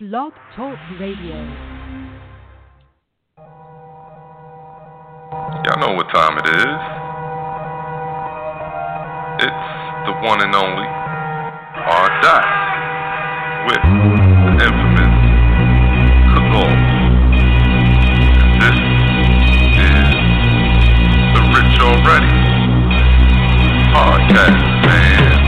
Blog Talk Radio. Y'all know what time it is. It's the one and only R. Dot with the infamous Cookoff. And this is the Rich Already podcast, man.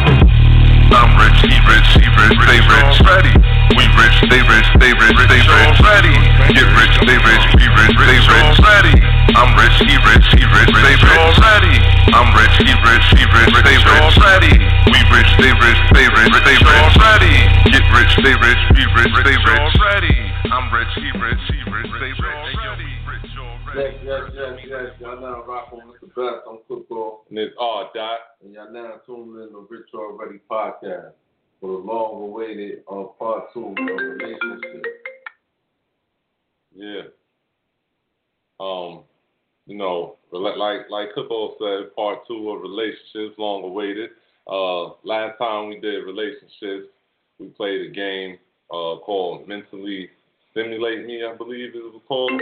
I'm rich, he rich, he rich, they rich, ready. We rich, they rich, they rich, they rich, ready. Get rich, they rich, we rich, they rich, ready. I'm rich, he rich, he rich, they rich, ready. I'm rich, he rich, he rich, they rich, ready. We rich, they rich, they rich, they rich, ready. Get rich, they rich, we rich, they rich, ready. I'm rich, he rich, he rich, they rich, ready. Rich Yes, already. yes, yes, yes. Y'all now rocking with the best on football. And it's R. Dot. And y'all now tuned in to Rich Already podcast for the long awaited uh, part two of relationship. Yeah. Um, you know, like like like said, part two of relationships, long awaited. Uh, last time we did relationships, we played a game uh called Mentally Stimulate Me, I believe it was called.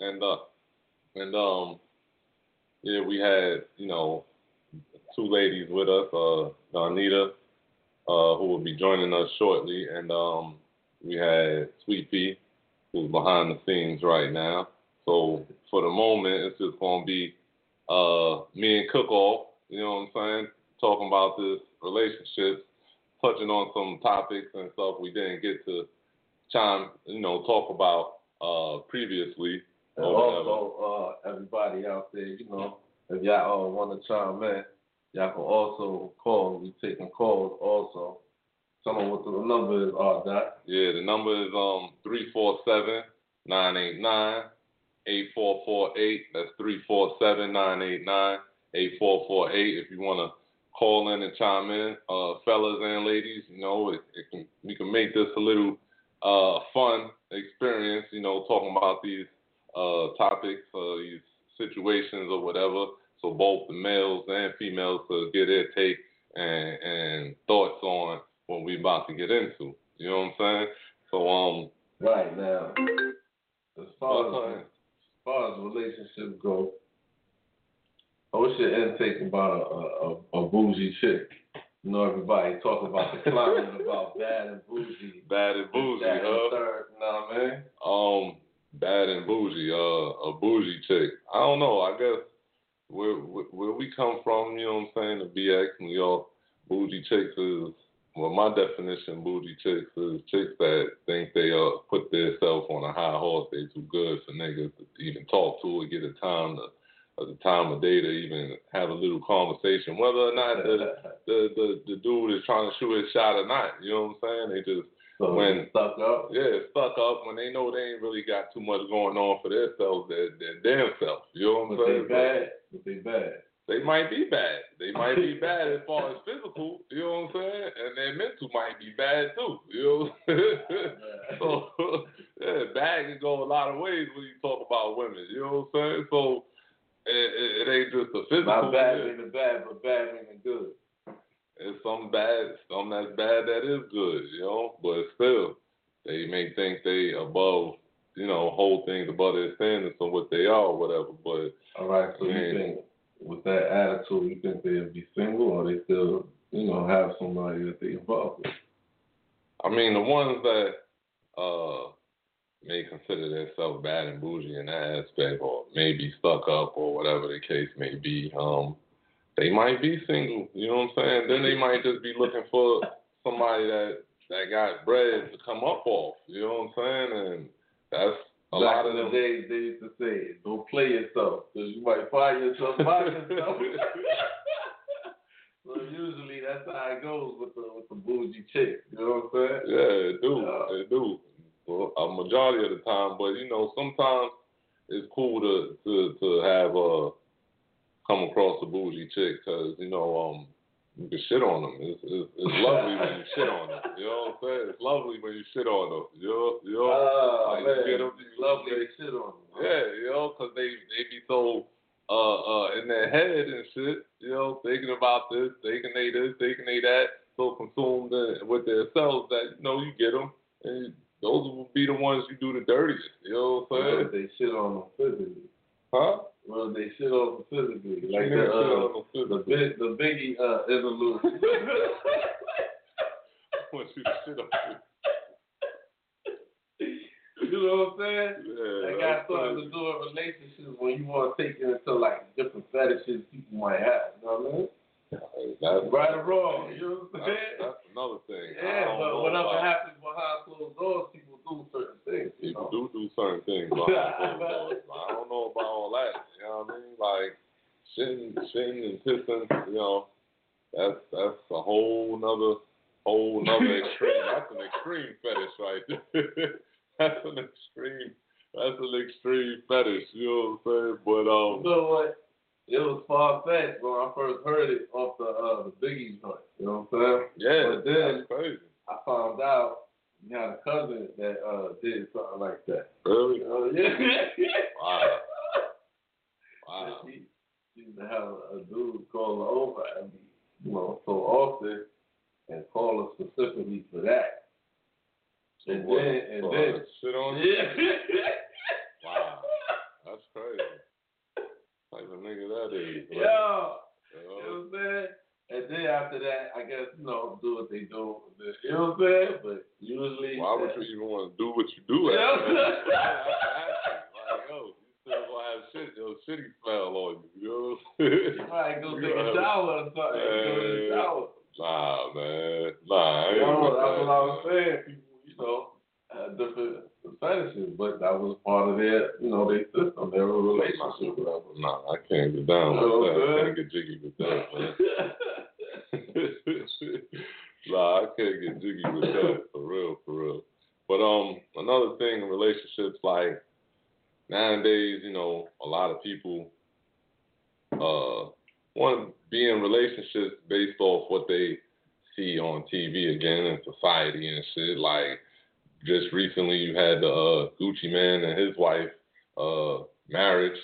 And uh and um yeah, we had, you know, two ladies with us, uh Donita, uh, who will be joining us shortly, and um we had Sweet Pea, who's behind the scenes right now. So for the moment, it's just gonna be uh, me and Cookoff. You know what I'm saying? Talking about this relationship, touching on some topics and stuff we didn't get to chime, you know, talk about uh, previously. And also, uh, everybody out there, you know, if y'all uh, want to chime in, y'all can also call. We taking calls also. Tell them what the number is, uh, Dot. Yeah, the number is um three four seven nine eight nine eight four four eight. That's three four seven nine eight nine eight four four eight. If you wanna call in and chime in, uh, fellas and ladies, you know, it, it can we can make this a little uh fun experience. You know, talking about these uh topics, uh, these situations or whatever. So both the males and females to get their take and and thoughts on what we about to get into. You know what I'm saying? So um Right now, as far as, as far as relationships go, what's your intake about a, a, a bougie chick? You know, everybody talking about the climate about bad and bougie. bad and bougie, that and huh? third, you know what I mean? Um bad and bougie, uh a bougie chick. I don't know, I guess where where, we come from, you know what I'm saying, BX New York, bougie chicks is well my definition bougie chicks is chicks that think they uh put themselves on a high horse, they too good for niggas to even talk to or get a time to at the time of day to even have a little conversation, whether or not the the, the, the dude is trying to shoot his shot or not. You know what I'm saying? They just so when- stuck up. yeah, stuck up when they know they ain't really got too much going on for themselves, their, their damn self. You know what I'm they saying? bad. But they bad. They might be bad. They might be bad as far as physical. You know what I'm saying? And their mental might be bad too. You know. so yeah, bad can go a lot of ways when you talk about women. You know what I'm saying? So it, it, it ain't just the physical. Not bad meaning bad, but bad meaning good. It's some bad, some that's bad that is good, you know. But still, they may think they above, you know, hold things above their standards of what they are, or whatever. But All right, so Man. you think with that attitude, you think they'll be single or they still, you know, have somebody that they involved with? I mean, the ones that uh may consider themselves bad and bougie in that aspect, or maybe stuck up, or whatever the case may be, um, they might be single. You know what I'm saying? Then they might just be looking for somebody that that got bread to come up off. You know what I'm saying? And that's a Back lot of the them. days, they used to say, "Don't play yourself, because you might find yourself by yourself." so usually that's how it goes with the with the bougie chick. You know what I'm saying? Yeah, it do. Yeah. It do. A majority of the time, but you know, sometimes it's cool to to to have uh come across a bougie chick because you know um you can shit on them. It's, it's, it's lovely when you shit on them. You know what I'm saying? It's lovely when you shit on them. You know, you know, Ah, like, man, you get 'em- it's lovely to shit on them. yeah, you know, 'cause they they be so uh uh in their head and shit, you know, thinking about this, thinking they this, thinking they that, so consumed in, with themselves that you know you get them, and those will be the ones you do the dirtiest. You know what I'm saying? they shit on them physically. Huh? Well, they shit on them physically. Like the, uh, on them physically. the big, the Biggie uh, interlude. I want you to shit on me. you know what I'm saying? Yeah, That that's got something to do with relationships when you want to take it into like different fetishes people might have. You know what I mean? That's, Right or wrong, you know what I'm saying? that's another thing. Yeah, but whatever about- happens behind closed doors, people do certain things. You People know? do do certain things doors. I don't know about all that. You know what I mean? Like shitting, shitting and pissing. You know, that's that's a whole nother whole nother extreme. That's an extreme fetish right there. that's an extreme. That's an extreme fetish. You know what I'm saying? But You um, know what? It was far fetched when I first heard it off the uh, the Biggie joint. You know what I'm saying? yeah, But then that's crazy. I found out you had a cousin that uh, did something like that. Really? Uh, yeah. Wow. Wow. She, she used to have a, a dude call her over and you know, so often and call her specifically for that. And What? then, and So, then, shit on yeah. Wow. That's crazy. Type of nigga that is. Yo, bro. you know what I'm saying? And then after that, I guess, you know, do what they do. You know what I'm saying? But usually. Why would you even want to do what you do Yeah. after that? Like, yo, you still gonna have shit, yo, shitty smell on you. You know what I'm saying? You might go You take a shower or something. Go in the Man. shower. Nah, man. Nah, You know, that's that, what I was man. saying. People, you know, had different fetishes, but that was part of their, you know, their system, their relationship, whatever. Nah, I can't get down with that. I can't get jiggy with that, man. nah, I can't get jiggy with that for real, for real. But um, another thing in relationships, like nowadays, you know, a lot of people uh want to be in relationships based off what they see on TV again in society and shit. Like just recently, you had the uh, Gucci Mane and his wife uh marriage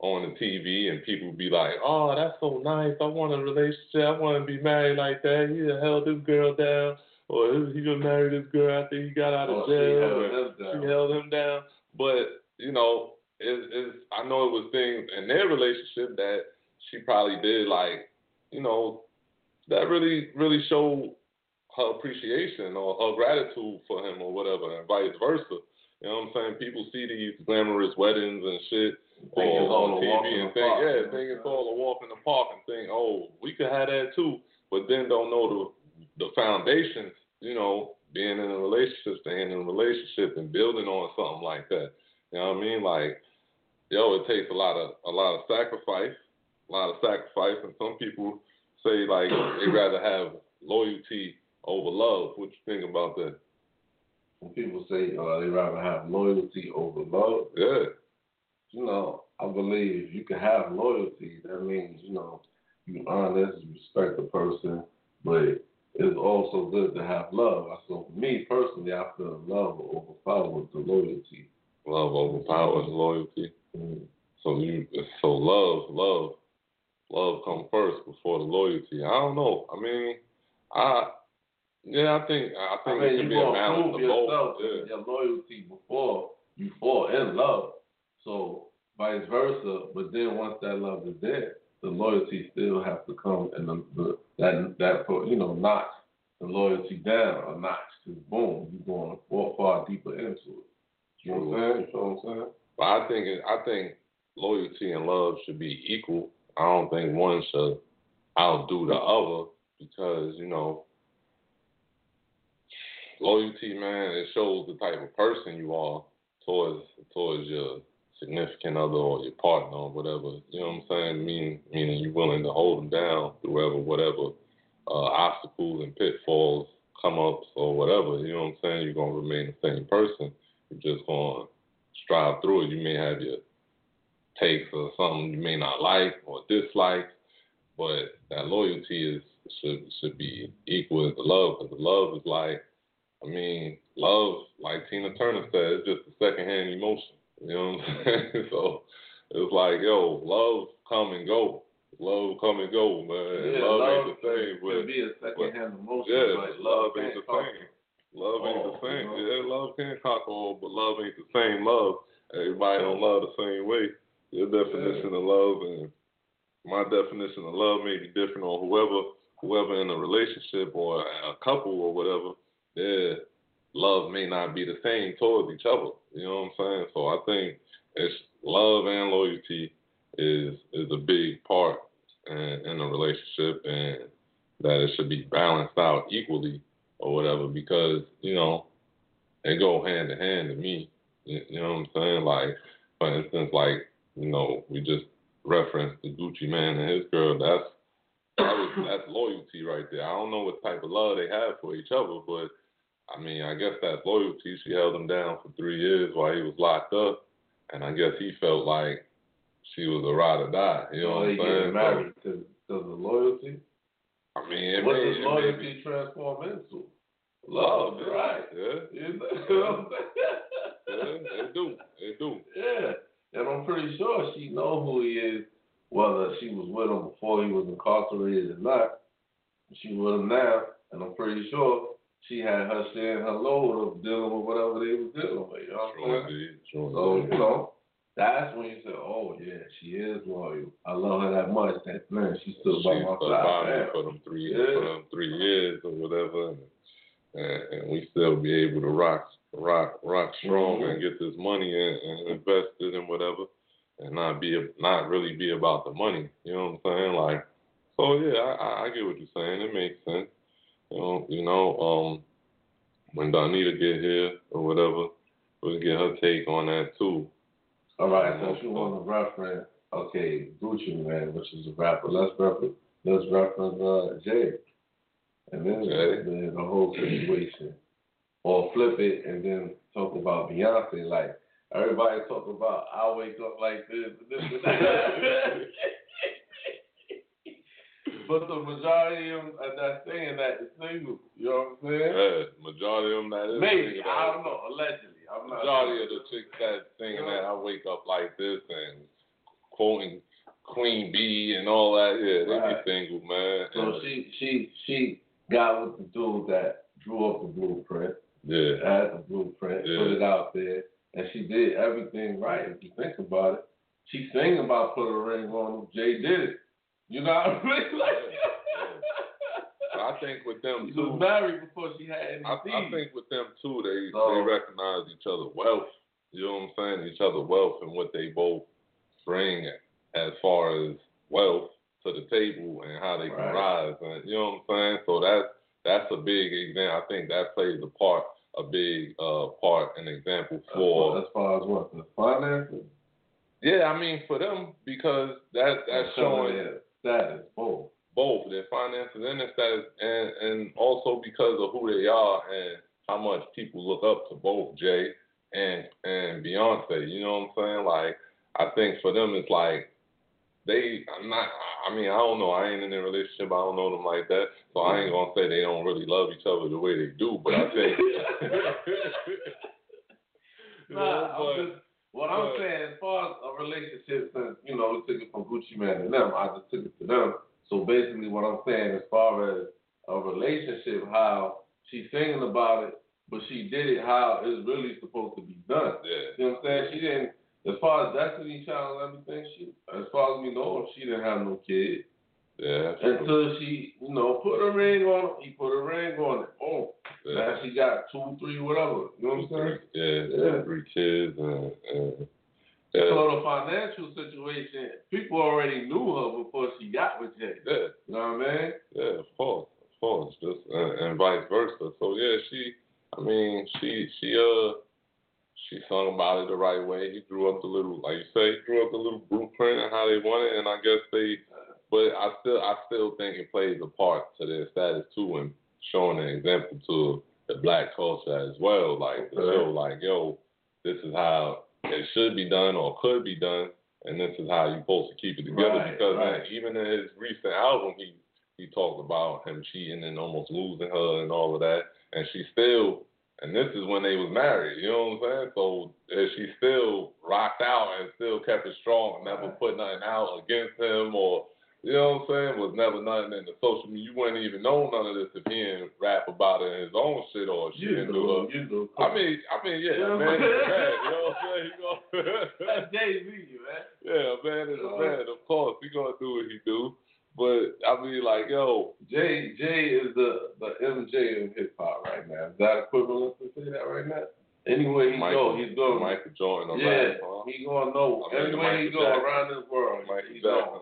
on the TV, and people be like, "Oh, that's so nice. I want a relationship. I want to be married like that. He done held this girl down, or he gonna marry this girl after he got out of oh, she jail, held him down. she held him down." But you know, it, it's I know it was things in their relationship that she probably did like, you know, that really really showed her appreciation or her gratitude for him or whatever, and vice versa. You know what I'm saying? People see these glamorous weddings and shit Think or it's all on a walk TV and think, park, yeah, think it's all a walk in the park and think, oh, we could have that too, but then don't know the the foundations, you know, being in a relationship, staying in a relationship and building on something like that. You know what I mean? Like, yo, it takes a lot of a lot of sacrifice, a lot of sacrifice, and some people say like they rather have loyalty over love. What you think about that? When people say uh, they rather have loyalty over love, Yeah, you know, I believe you can have loyalty. That means, you know, you honest, you respect the person, but it's also good to have love. So for me personally, I feel love overpowers the loyalty. love overpowers loyalty. Mm. So you, so love, love, love come first before the loyalty. I don't know. I mean, I, yeah, I think I I think mean, it you should be a balance of both. yourself Yeah. your loyalty before you fall in love. So vice versa. But then once that love is there, the loyalty still has to come, and the, the that that you know knocks the loyalty down a notch. Cause boom, you're going far, far deeper into it. You know what I'm saying? You know what I'm saying? But I think it, I think loyalty and love should be equal. I don't think one should outdo the other because you know loyalty, man, it shows the type of person you are towards towards your significant other or your partner or whatever. You know what I'm saying? Meaning meaning you're willing to hold them down through whatever whatever uh, obstacles and pitfalls come up or whatever. You know what I'm saying? You're gonna remain the same person. you're just gonna strive through it. You may have your takes or something you may not like or dislike, but that loyalty is should should be equal to the love. Because the love is like, I mean, love, like Tina Turner said, it's just a secondhand emotion. You know what I'm saying? so it's like, yo, love come and go. Love come and go, man. Yeah, love, love ain't the same, can but be a secondhand emotion, yeah, but love love ain't the same. Love ain't the same. you know? Yeah, love can conquer all, but love ain't the same love. Everybody don't love the same way. Your definition of love and my definition of love may be different on whoever whoever in a relationship or a couple or whatever, their love may not be the same towards each other. You know what I'm saying? So I think it's love and loyalty is is a big part in, in a relationship and that it should be balanced out equally or whatever because, you know, they go hand in hand to me. You, you know what I'm saying? Like, for instance, like, you know, we just referenced the Gucci Mane and his girl. That's that was that's loyalty right there. I don't know what type of love they have for each other, but I mean, I guess that's loyalty. She held him down for three years while he was locked up, and I guess he felt like she was a ride or die. You know So what I'm saying? married because of loyalty. I mean, it what does loyalty be transform into? love, Love, right? Yeah, You know what I'm yeah, saying? they do, they do. Yeah, and I'm pretty sure she know who he is, whether she was with him before he was incarcerated or not. She with him now, and I'm pretty sure she had her share and her load of dealing with whatever they was dealing with. You know what I'm saying? So you know, that's when you say, "Oh yeah, she is loyal. I love her that much. That man, she stood by my side." for them three Yeah. for them three years or whatever, and, and, and we still be able to rock rock rock strong Mhm. and get this money and, and invest it in whatever, and not be not really be about the money. You know what I'm saying? Like, so yeah, I, I get what you're saying. It makes sense. You know, you know, um, when Donita get here or whatever, we'll get her take on that too. All right, since you want to reference, okay, Gucci Mane, which is a rapper, let's reference, let's reference uh, Jay, and then Jay. the, the whole situation, or flip it and then talk about Beyonce. Like everybody talk about, I wake up like this, this, that. but the majority of them are not saying that is single. You know what I'm saying? Yeah, majority of them that is Maybe I don't know. Allegedly, I'm not. majority of the chicks that singing that I wake up like this and quoting Queen Bey and all that, yeah, they Right. be single, man. So And, she she she got with the dude that drew up the blueprint, yeah, had the blueprint, put it out there, and she did everything right. If you think about it, she sang about put a ring on him. Jay did it. You know what I mean? Like, But I think with them she too, was married before she had any I, I think with them too, they So- they recognize each other's wealth. You know what I'm saying? Each other's wealth and what they both bring as far as wealth to the table and how they can rise. And you know what I'm saying? So that's that's a big example. I think that plays a part, a big uh part, an example As for. far, as far as what the finances, Yeah, I mean for them because that that's showing their status, both. both their finances and their status, and and also because of who they are and how much people look up to both Jay and and Beyonce. You know what I'm saying? Like I think for them it's like they. I'm not. I mean I don't know. I ain't in a relationship. I don't know them like that, so I ain't gonna say they don't really love each other the way they do. But I think. You know, Nah, I'm but- just, what I'm but- saying, as far as a relationship, since you know we took it from Gucci Mane and them, I just took it to them. So basically, what I'm saying, as far as a relationship, how she's singing about it, but she did it how it's really supposed to be done. yeah. You know what I'm saying? She didn't. As far as Destiny Child and everything, she, as far as we know, she didn't have no kids Yeah. until she, you know, put a ring on it. He put a ring on it. Oh, Yeah. now she got two, three, whatever. You know what I'm saying? Yeah, Yeah. three kids and, and yeah. So the financial situation, people already knew her before she got with Jay. yeah, You know what I mean? yeah, of course, of course, just and, and vice versa. So yeah, she, I mean, she, she, uh, she sung about it the right way. He drew up the little, like you say, he drew up the little blueprint and how they want it, and I guess they, but I still, I still think it plays a part to their status too, and showing an example to the black culture as well, like to show, like, yo, this is how it should be done or could be done, and this is how you're supposed to keep it together. Right, because right. man, even in his recent album, he he talked about him cheating and almost losing her and all of that, and she still. And this is when they was married, you know what I'm saying? So she still rocked out and still kept it strong, and never put nothing out against him or you know what I'm saying? Was never nothing in the social media. You wouldn't even know none of this if he didn't rap about it in his own shit or shit. You didn't do do, her. you do. I mean, I mean, yeah, man what is I'm a saying? man. You know what I'm saying? He gonna, That's Jay Z, man. yeah, man is a Uh, man. Of course, he gonna do what he do. But I mean, like, yo, Jay Jay is the the MJ of hip hop right now. Is that equivalent to say that right now? Anywhere he Michael, go, he's going. Michael Jordan, or yeah, rap, huh? he gonna know. I mean, Everywhere he go around this world, Michael he's Jackson. going.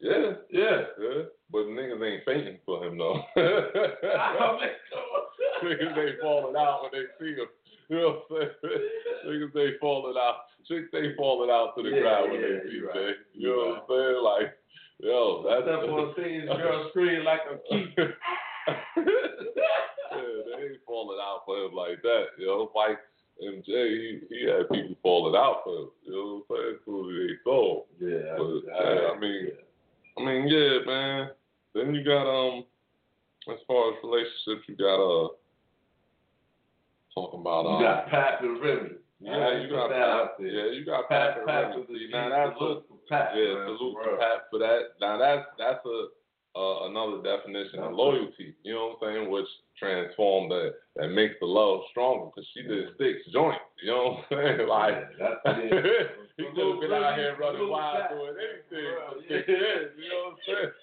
Yeah, Yeah. yeah. But niggas ain't fainting for him though. I mean, come on. Niggas they falling out when they see him. You know what I'm saying? Niggas they falling out. Chicks they falling out to the Yeah, ground when yeah, they see you're right. You know what I'm saying? Like, yo, that's Step on stage, girl scream like a key. yeah, they ain't falling out for him like that. You know, like MJ, he, he had people falling out for him. You know what I'm saying? So they saw. Yeah, But, yeah, I mean, I mean, yeah, man. Then you got um, as far as relationships, you got uh, talking about um, you got Pat and Remy. yeah, you got that Pat, out there. yeah, you got Pat, Pat, Pat, and with the Remy. G, Now that's a, salute to Pat. yeah, man, salute for to real. Pat for that. Now that's that's a uh, another definition of loyalty. You know what I'm saying? Which transformed that that makes the love stronger because she did six joints. You know what I'm saying? Like Yeah, he could have been out here running wild doing anything For for real, yeah. You know what I'm saying?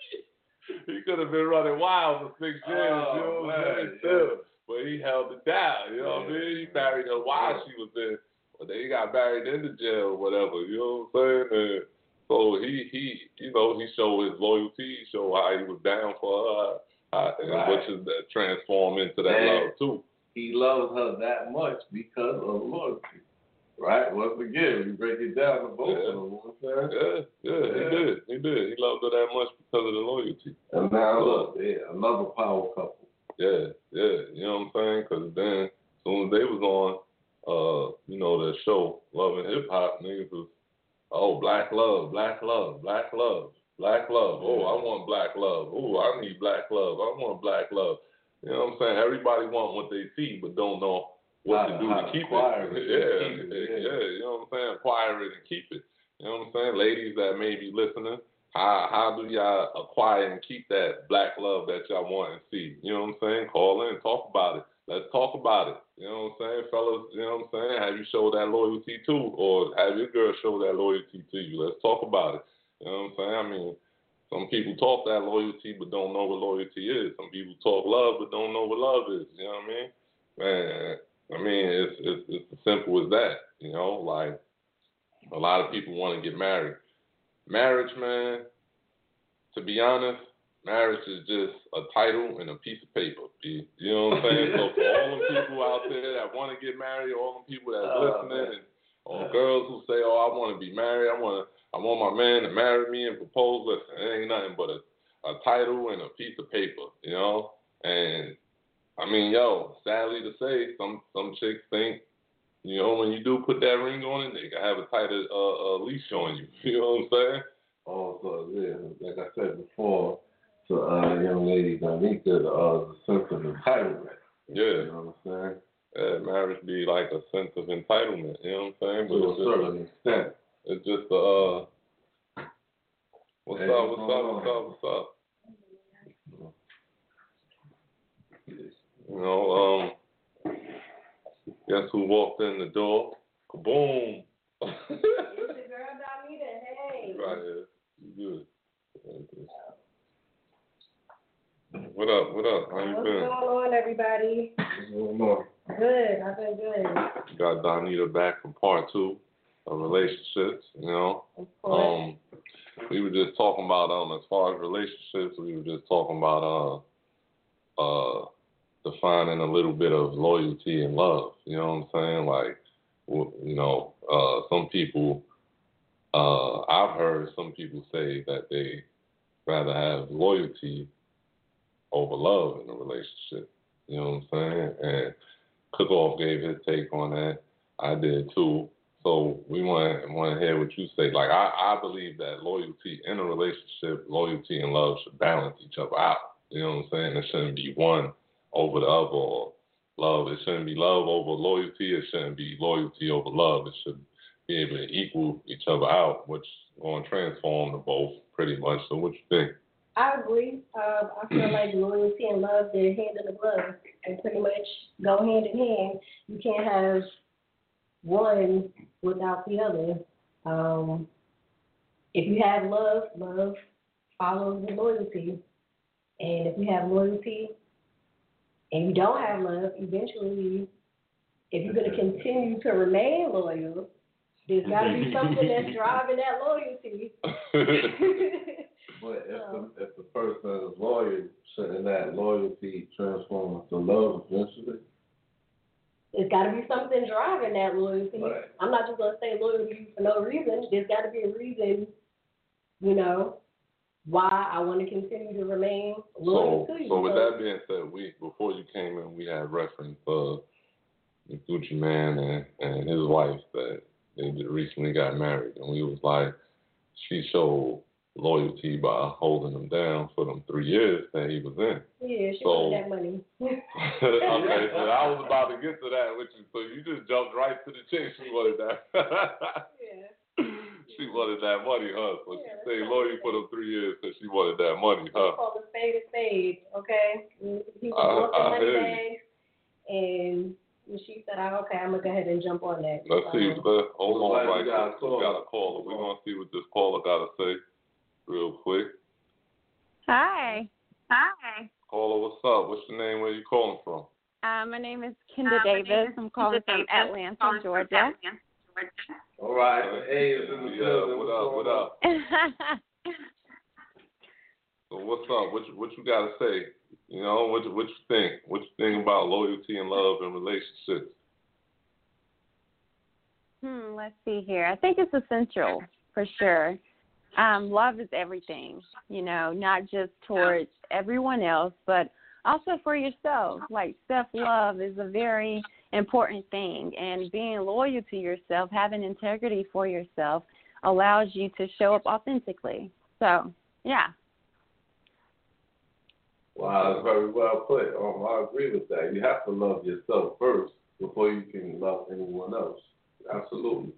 He could have been running wild for six years. you know Oh, what I'm saying? but he held it down. You know what I mean? He married her while she was in. But then he got married in the jail or whatever. You know what I'm saying? And so he he you know he showed his loyalty. He showed how he was down for her, uh, Right. which is that transform into that And- love too. He loves her that much because of loyalty. Right? Once again, we break it down to both Yeah. of them. That? Yeah, yeah, he did. He did. He loved her that much because of the loyalty. And now look, yeah, another power couple. Yeah, yeah. You know what I'm saying? Because then, as soon as they was on, uh, you know, the show, Love and Hip Hop, niggas was, oh, black love, black love, black love, black love. Oh, I want black love. Oh, I need black love. I want black love. You know what I'm saying? Everybody want what they see, but don't know what How to do to to keep it. it, Yeah, keep it, yeah, yeah. You know what I'm saying? Acquire it and keep it. You know what I'm saying? Ladies that may be listening, how how do y'all acquire and keep that black love that y'all want and see? You know what I'm saying? Call in, talk about it. Let's talk about it. You know what I'm saying, fellas? You know what I'm saying? Have you showed that loyalty too, or have your girl show that loyalty to you? Let's talk about it. You know what I'm saying? I mean, some people talk that loyalty but don't know what loyalty is. Some people talk love but don't know what love is. You know what I mean? Man, I mean it's it's it's as simple as that. You know, like a lot of people want to get married. Marriage, man, to be honest, marriage is just a title and a piece of paper. You know what I'm saying? so for all the people out there that want to get married, all the people that's Oh, listening, man. and or girls who say, "Oh, I want to be married. I want to, I want my man to marry me and propose." Listen, it ain't nothing but a, a title and a piece of paper, you know. And I mean, yo, sadly to say, some some chicks think, you know, when you do put that ring on it, they can have a tighter uh, uh, leash on you. You know what I'm saying? Also, yeah, like I said before, to uh, young ladies, I think that uh, the sense of entitlement. Yeah. You know what I'm saying? Uh, marriage be like a sense of entitlement. You know what I'm saying? To a just, certain extent. it's just a, uh, what's Hey, up? What's what's up? What's up? What's up? You know, um, guess who walked in the door? Kaboom! It's your girl Donita. Hey. right here. You good? What up? What up? How you What's been? going on, everybody? What's going on? Good. I've been good. Got Donita back from part two of relationships. You know. Of course. Um, we were just talking about um as far as relationships, we were just talking about uh uh defining a little bit of loyalty and love. You know what I'm saying? Like, you know, uh some people, uh I've heard some people say that they rather have loyalty over love in a relationship. You know what I'm saying? And Cookoff gave his take on that. I did too. So we want want to hear what you say. Like I, I believe that loyalty in a relationship, loyalty and love should balance each other out. You know what I'm saying? It shouldn't be one over the other or love. It shouldn't be love over loyalty. It shouldn't be loyalty over love. It should be able to equal each other out, which going to transform the both pretty much. So what you think? I agree. Um, I feel like loyalty and love they're hand in the glove and pretty much go hand in hand. You can't have one without the other. Um, if you have love, love follows the loyalty. And if you have loyalty and you don't have love, eventually, if you're going to continue to remain loyal, there's got to be something that's driving that loyalty. But if the if the person is loyal, shouldn't that loyalty transform into love eventually? There's got to be something driving that loyalty. Right. I'm not just gonna say loyal to you for no reason. There's got to be a reason, you know, why I want to continue to remain loyal So, to you. so with that being said, we before you came in, we had reference uh, the Gucci Mane and, and his wife that they recently got married, and we was like, she showed loyalty by holding him down for them three years that he was in. yeah, she so- wanted that money. okay, so I was about to get to that with you, so you just jumped right to the chase. She wanted that. yeah. she wanted that money, huh? So Yeah, she stayed loyal for them three years because she wanted that money, huh? Call the spade a spade, okay? He was I- want the I money bags, and she said, oh, "Okay, I'm gonna go ahead and jump on that." Let's see. Um, Let, hold on, right we got a quick. We got a caller. We're gonna see what this caller got to say, real quick. Hi. Hi. Caller, what's up? What's your name? Where are you calling from? Uh, my name is Kendra Davis. I'm calling from Atlanta, Georgia. All right, the A is in the Yeah, what up? What up? So what's up? What you, what you got to say? You know, what you, what you think? What you think about loyalty and love and relationships? hmm, let's see here. I think it's essential for sure. Um, love is everything, you know, not just towards everyone else, but also for yourself. Like self love is a very important thing, and being loyal to yourself, having integrity for yourself, allows you to show up authentically. So, yeah. Wow, that's very well put. Um, I agree with that. You have to love yourself first before you can love anyone else. Absolutely.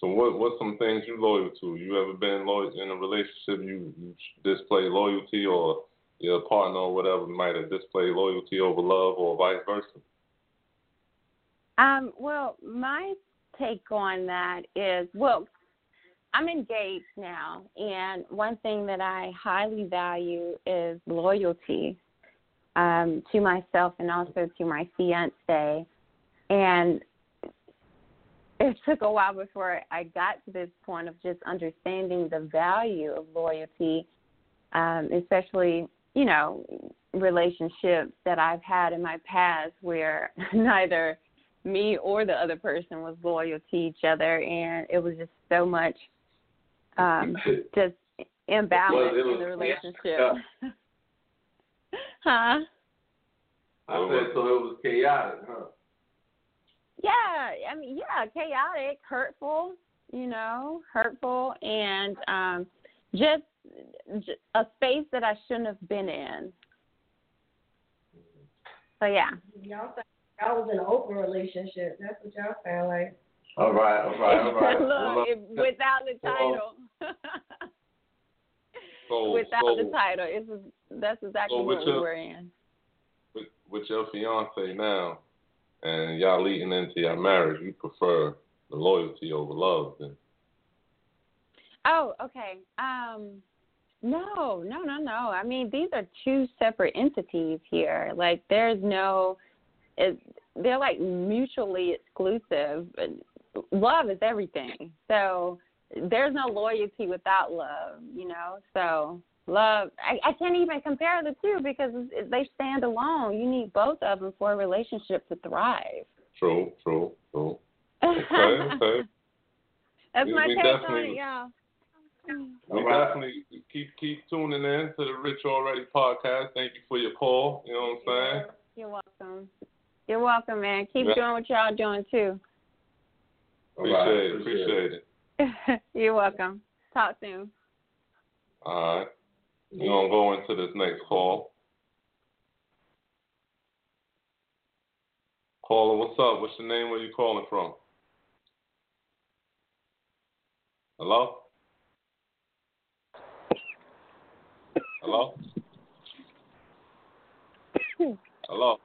So what what's some things you loyal to? You ever been loyal in a relationship? You, you display loyalty, or your partner or whatever might have displayed loyalty over love, or vice versa. Um, well, my take on that is well, I'm engaged now, and one thing that I highly value is loyalty um, to myself and also to my fiance. And it took a while before I got to this point of just understanding the value of loyalty, um, especially, you know, relationships that I've had in my past where neither me or the other person was loyal to each other and it was just so much um just imbalance Well, it in the relationship. yeah. huh? I said so. It was chaotic, huh? Yeah, I mean, yeah, chaotic, hurtful, you know, hurtful, and um, just, just a space that I shouldn't have been in. So yeah, Y'all sound y'all was in an open relationship. That's what y'all sound like. All right, all right, all right. Well, look, it, without the title, So without so the title, it's that's exactly So with what we your- were in. with, with your fiance now, and y'all leading into your marriage, you prefer the loyalty over love. Then Oh, okay. Um, no, no, no, no. I mean, these are two separate entities here. Like, there's no, it, they're like mutually exclusive. Love is everything. So there's no loyalty without love, you know. So love, I, I can't even compare the two because they stand alone. You need both of them for a relationship to thrive. true, true, true. Okay, okay. That's We- my we take on it, y'all. We definitely keep keep tuning in to the Rich Already podcast. Thank you for your call. You know what I'm saying? You're welcome. You're welcome, man. Keep Yeah. doing what y'all doing too. Appreciate it. Appreciate it. You're welcome. Talk soon. All right. We're going to go into this next call. Caller, what's up? What's your name? Where you calling from? Hello? Hello? Hello?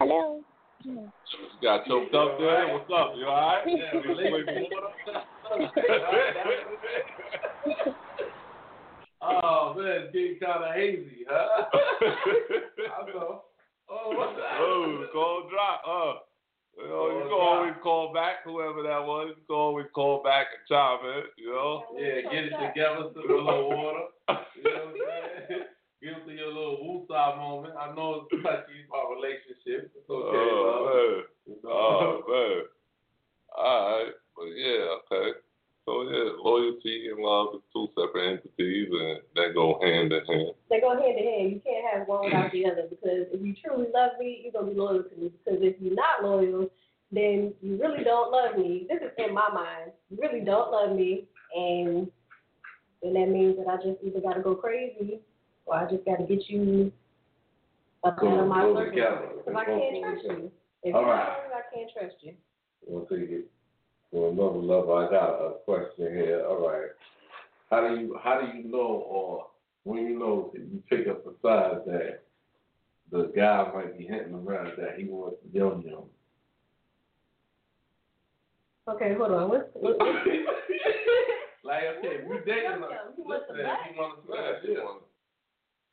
Hello. You got choked up there? What's up? You alright? Yeah, Oh man, it's getting kind of hazy, huh? I know. Oh, what's that? Oh, call drop. Uh, you know, you can always call back, whoever that was. You can always call back and chime in, you know? Yeah, get it together, sip a little water. You know what I'm saying? Give it to your little woosah moment. I know it's touchy about relationships. It's okay, Oh, love. man. You know? Oh, man. All right. But yeah, okay. So, yeah, loyalty and love is two separate entities, and that go hand in hand. They go hand in hand. You can't have one without the other because if you truly love me, you're gonna be loyal to me. Because if you're not loyal, then you really don't love me. This is in my mind. You really don't love me, and then that means that I just either gotta go crazy or I just gotta get you up Go- out of my go circle. together. Because I can't trust together. you. If All you're right. not loyal, I can't trust you. We'll take it to another level. I got a question here. All right. How do you how do you know or when you know that you pick up a sign that the guy might be hinting around that he wants the young young? Okay, hold on. What's, what, what, like okay, we dating Young Young, he wants the listen, he wants the Yeah, yeah.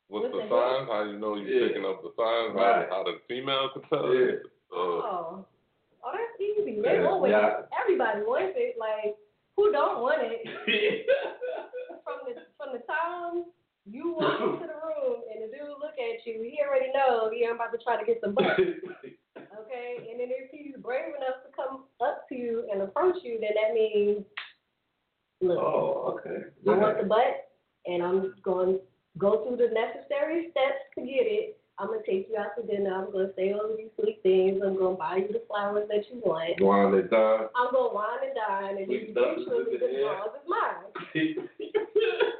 What's What's the the signs? How you know you're Yeah. picking up the signs? Right. How, how the female can tell Yeah. Uh, oh, easy. They Yeah, always, yeah. everybody wants it. Like, who don't want it? from the from the time you walk into the room and the dude look at you, he already know he ain't about to try to get some butt. Okay? And then if he's brave enough to come up to you and approach you, then that means look, oh, okay. I want the butt and I'm going to go through the necessary steps to get it. I'm gonna take you out to dinner. I'm gonna say all of these sweet things. I'm gonna buy you the flowers that you want. Wine and dine. I'm gonna wine and dine, and then Sweet stuff is eventually the the air. is mine.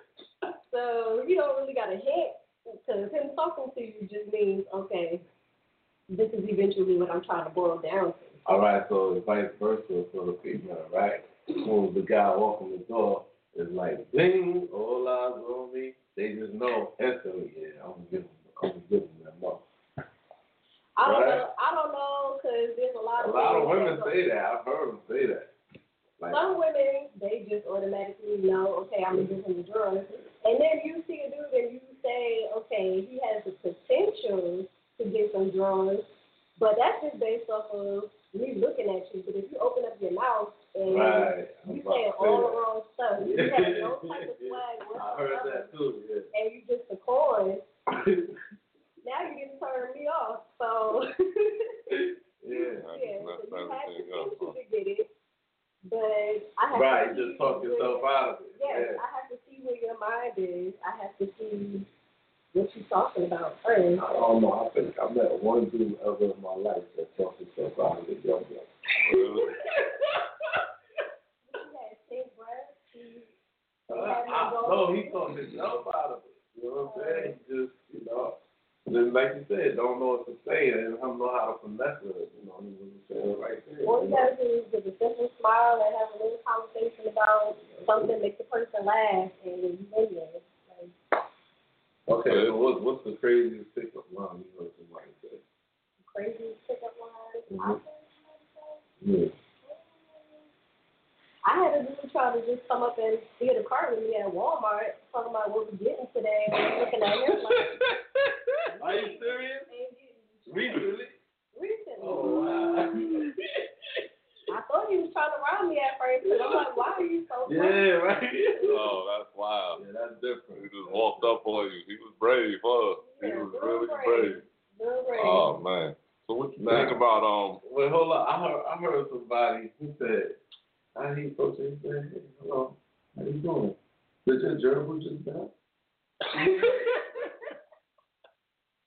So you don't really got a hint because him talking to you just means okay, this is eventually what I'm trying to boil down to. All right, so it's vice versa for the female, right? When the guy walking the door is like, ding, all eyes on me. They just know instantly, yeah, I'm gonna give them, I'm gonna give them that money. I don't Right. know. I don't know because there's a lot of A lot of women say that. I've heard them say that. Like, Some women they just automatically know okay, I'm gonna give him the drugs, and then you see a dude and you say okay, he has the potential to get some drugs, but that's just based off of me looking at you. But if you open up your mouth and right. You saying say all the wrong stuff. You have no type of swag I heard that too, yeah. And you just a coin. Now you didn't turn me off. So yeah. I yeah, just so you have everything up. to get it. But I have Right, to you just see talk yourself where- out of it. Yes, Yeah. I have to see where your mind is. I have to see what you're talking about first. I don't know. I think I met one dude ever in my life that talked himself out of it. Young, young. Really? You had same breath. Uh, I, no, he talked himself out of it. You know what I'm saying? He just, you know, just like you said, don't know what to say and don't know how to finesse it. You know, he was saying right there. All you you gotta do is give a simple smile and have a little conversation about something that the person laugh and you in there. Like, Okay, so what's what's the craziest pickup line you heard somebody say? crazy pickup lines. I mm-hmm. think Yeah. I had a dude try to just come up and see the cart with me at Walmart, talking about what we're getting today. And I'm looking at him like, Are you serious? Recently? recently. Oh wow. I thought he was trying to rob me at first, but I'm like, why are you so yeah, right. Oh, that's wild. Yeah, that's different. He just walked up on you. He was brave, huh? He was really brave. brave. Brave. Oh man. So what you Nah. think about um? Well, hold on. I heard I heard somebody who said, "How he approached it? He said, hey, hello, how you doing? Did your gerbil just die?"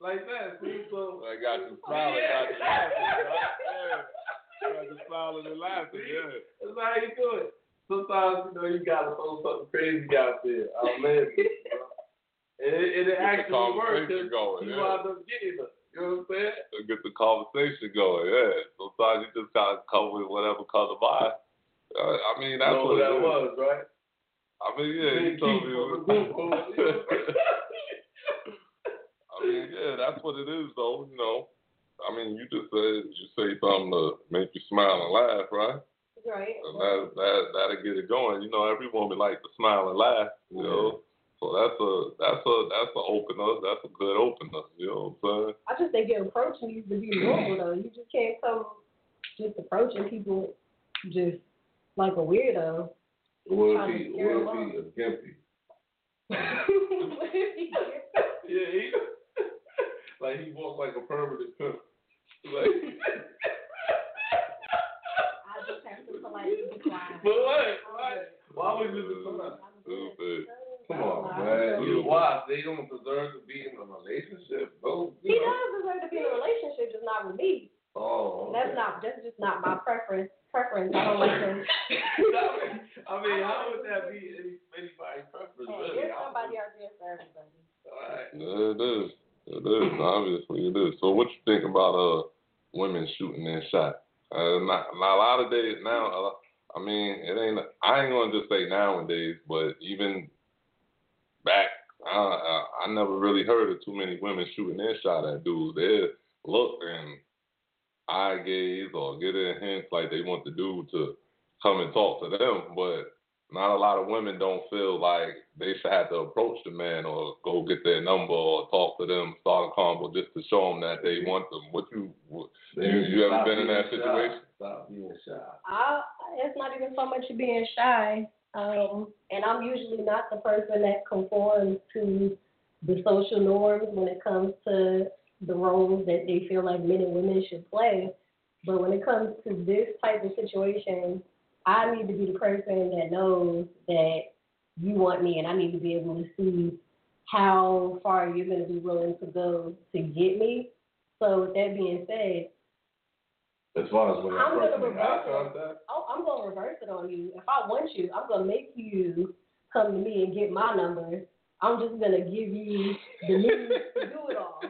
like that. See, so I got you smiling. Got you laughing. huh? Yeah. Got you smiling smiling and laughing. Yeah. That's how you do it. Sometimes, you know, you gotta throw something crazy out there. Outlandish. you know? And it, and it Get actually works going, you yeah. wind up getting them. You know what I'm saying? Get the conversation going. Yeah. Sometimes you just gotta come with whatever comes to mind. Uh, I mean, that's know what what that it is. was, right? I mean, yeah, you Big told me. on the what- group, I mean, yeah, that's what it is, though. You know, I mean, you just said you say something to make you smile and laugh, right? Right. And that that that'll get it going. You know, every woman likes to smile and laugh. You know, so that's a that's a that's a opener. That's a good opener. You know what I'm saying? I just think your approach needs to be normal though. You just can't come just approaching people just like a weirdo. What if he, scare what if he a gimpy? off. Yeah, he, like he walks like a permanent pimp. Like, I just have to politely be but what? Why? Why would you do that? Stupid. Come on, man. You why? They don't deserve to be in a relationship. No. He does deserve to be in a relationship, just not with me. Oh. That's not that's just not my preference. Preference. I don't like him. I mean, how would that be anybody's preference? Really? There's somebody out there for everybody. Alright. Yeah, it is. It is. Obviously, it is. So, what you think about uh women shooting their shot? Uh, not, not a lot of days now. Uh, I mean, it ain't. I ain't gonna just say nowadays, but even back, I, I, I never really heard of too many women shooting their shot at dudes. They look and eye gaze or get a hint like they want the dude to come and talk to them, but not a lot of women don't feel like they should have to approach the man or go get their number or talk to them, start a convo just to show them that they want them. What you, what, you, you ever Stop been in being that shy. situation? Stop being shy. I it's not even so much being shy. Um, and I'm usually not the person that conforms to the social norms when it comes to the roles that they feel like men and women should play. But when it comes to this type of situation, I need to be the person that knows that you want me, and I need to be able to see how far you're going to be willing to go to get me. So with that being said, As far as when I'm I gonna first make eye reverse it. Oh, I'm gonna reverse it on you. If I want you, I'm gonna make you come to me and get my number. I'm just gonna give you the means to do it all.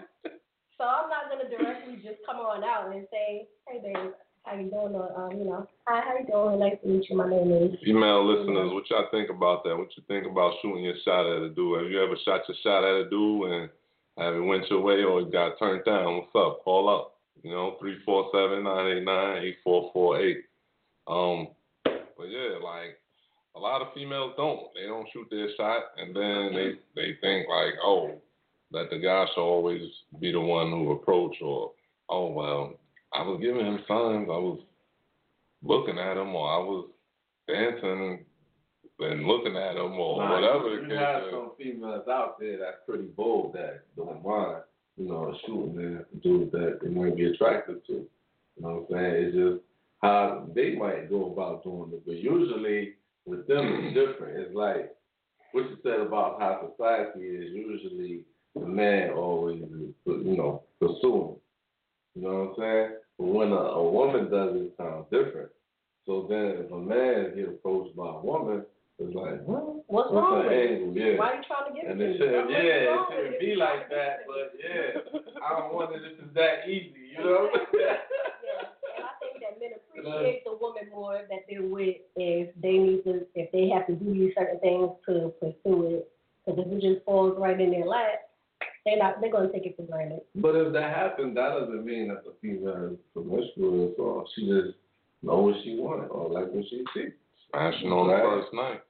So I'm not gonna directly just come on out and say, "Hey, babe, how you doing?" Or um, you know, "Hi, how you doing? Nice to meet you. My name is." Female listeners, what y'all think about that? What you think about shooting your shot at a dude? Have you ever shot your shot at a dude and have it went your way or got turned down? What's up? Call up. You know, three four seven nine eight nine eight four four eight. Um, but yeah, like a lot of females don't. They don't shoot their shot, and then they they think like, oh, that the guy should always be the one who approach, or oh well, I was giving him signs, I was looking at him, or I was dancing and looking at him, or Nah, whatever you, you have is. some females out there that's pretty bold that don't mind, you know, shooting their dudes that they might be attracted to. You know what I'm saying? It's just how they might go about doing it. But usually with them it's different. It's like what you said about how society is usually the man always is, you know, pursuing. You know what I'm saying? But when a, a woman does it, it sounds different. So then if a man get approached by a woman, it's like, huh? What's What's wrong with it? angle? Yeah. Why you trying to get And it it should, me? Yeah, it shouldn't be like trying to get that, it but yeah, I don't wonder if it's that easy, you know what I'm saying? Yeah, and I think that men appreciate the woman more that they're with if they need to, if they have to do these certain things to pursue it. Because if it just falls right in their lap, they're not, they're gonna take it for granted. But if that happens, that doesn't mean that the female is promiscuous or she just know what she wants or like what she sees. Smashing on the first night.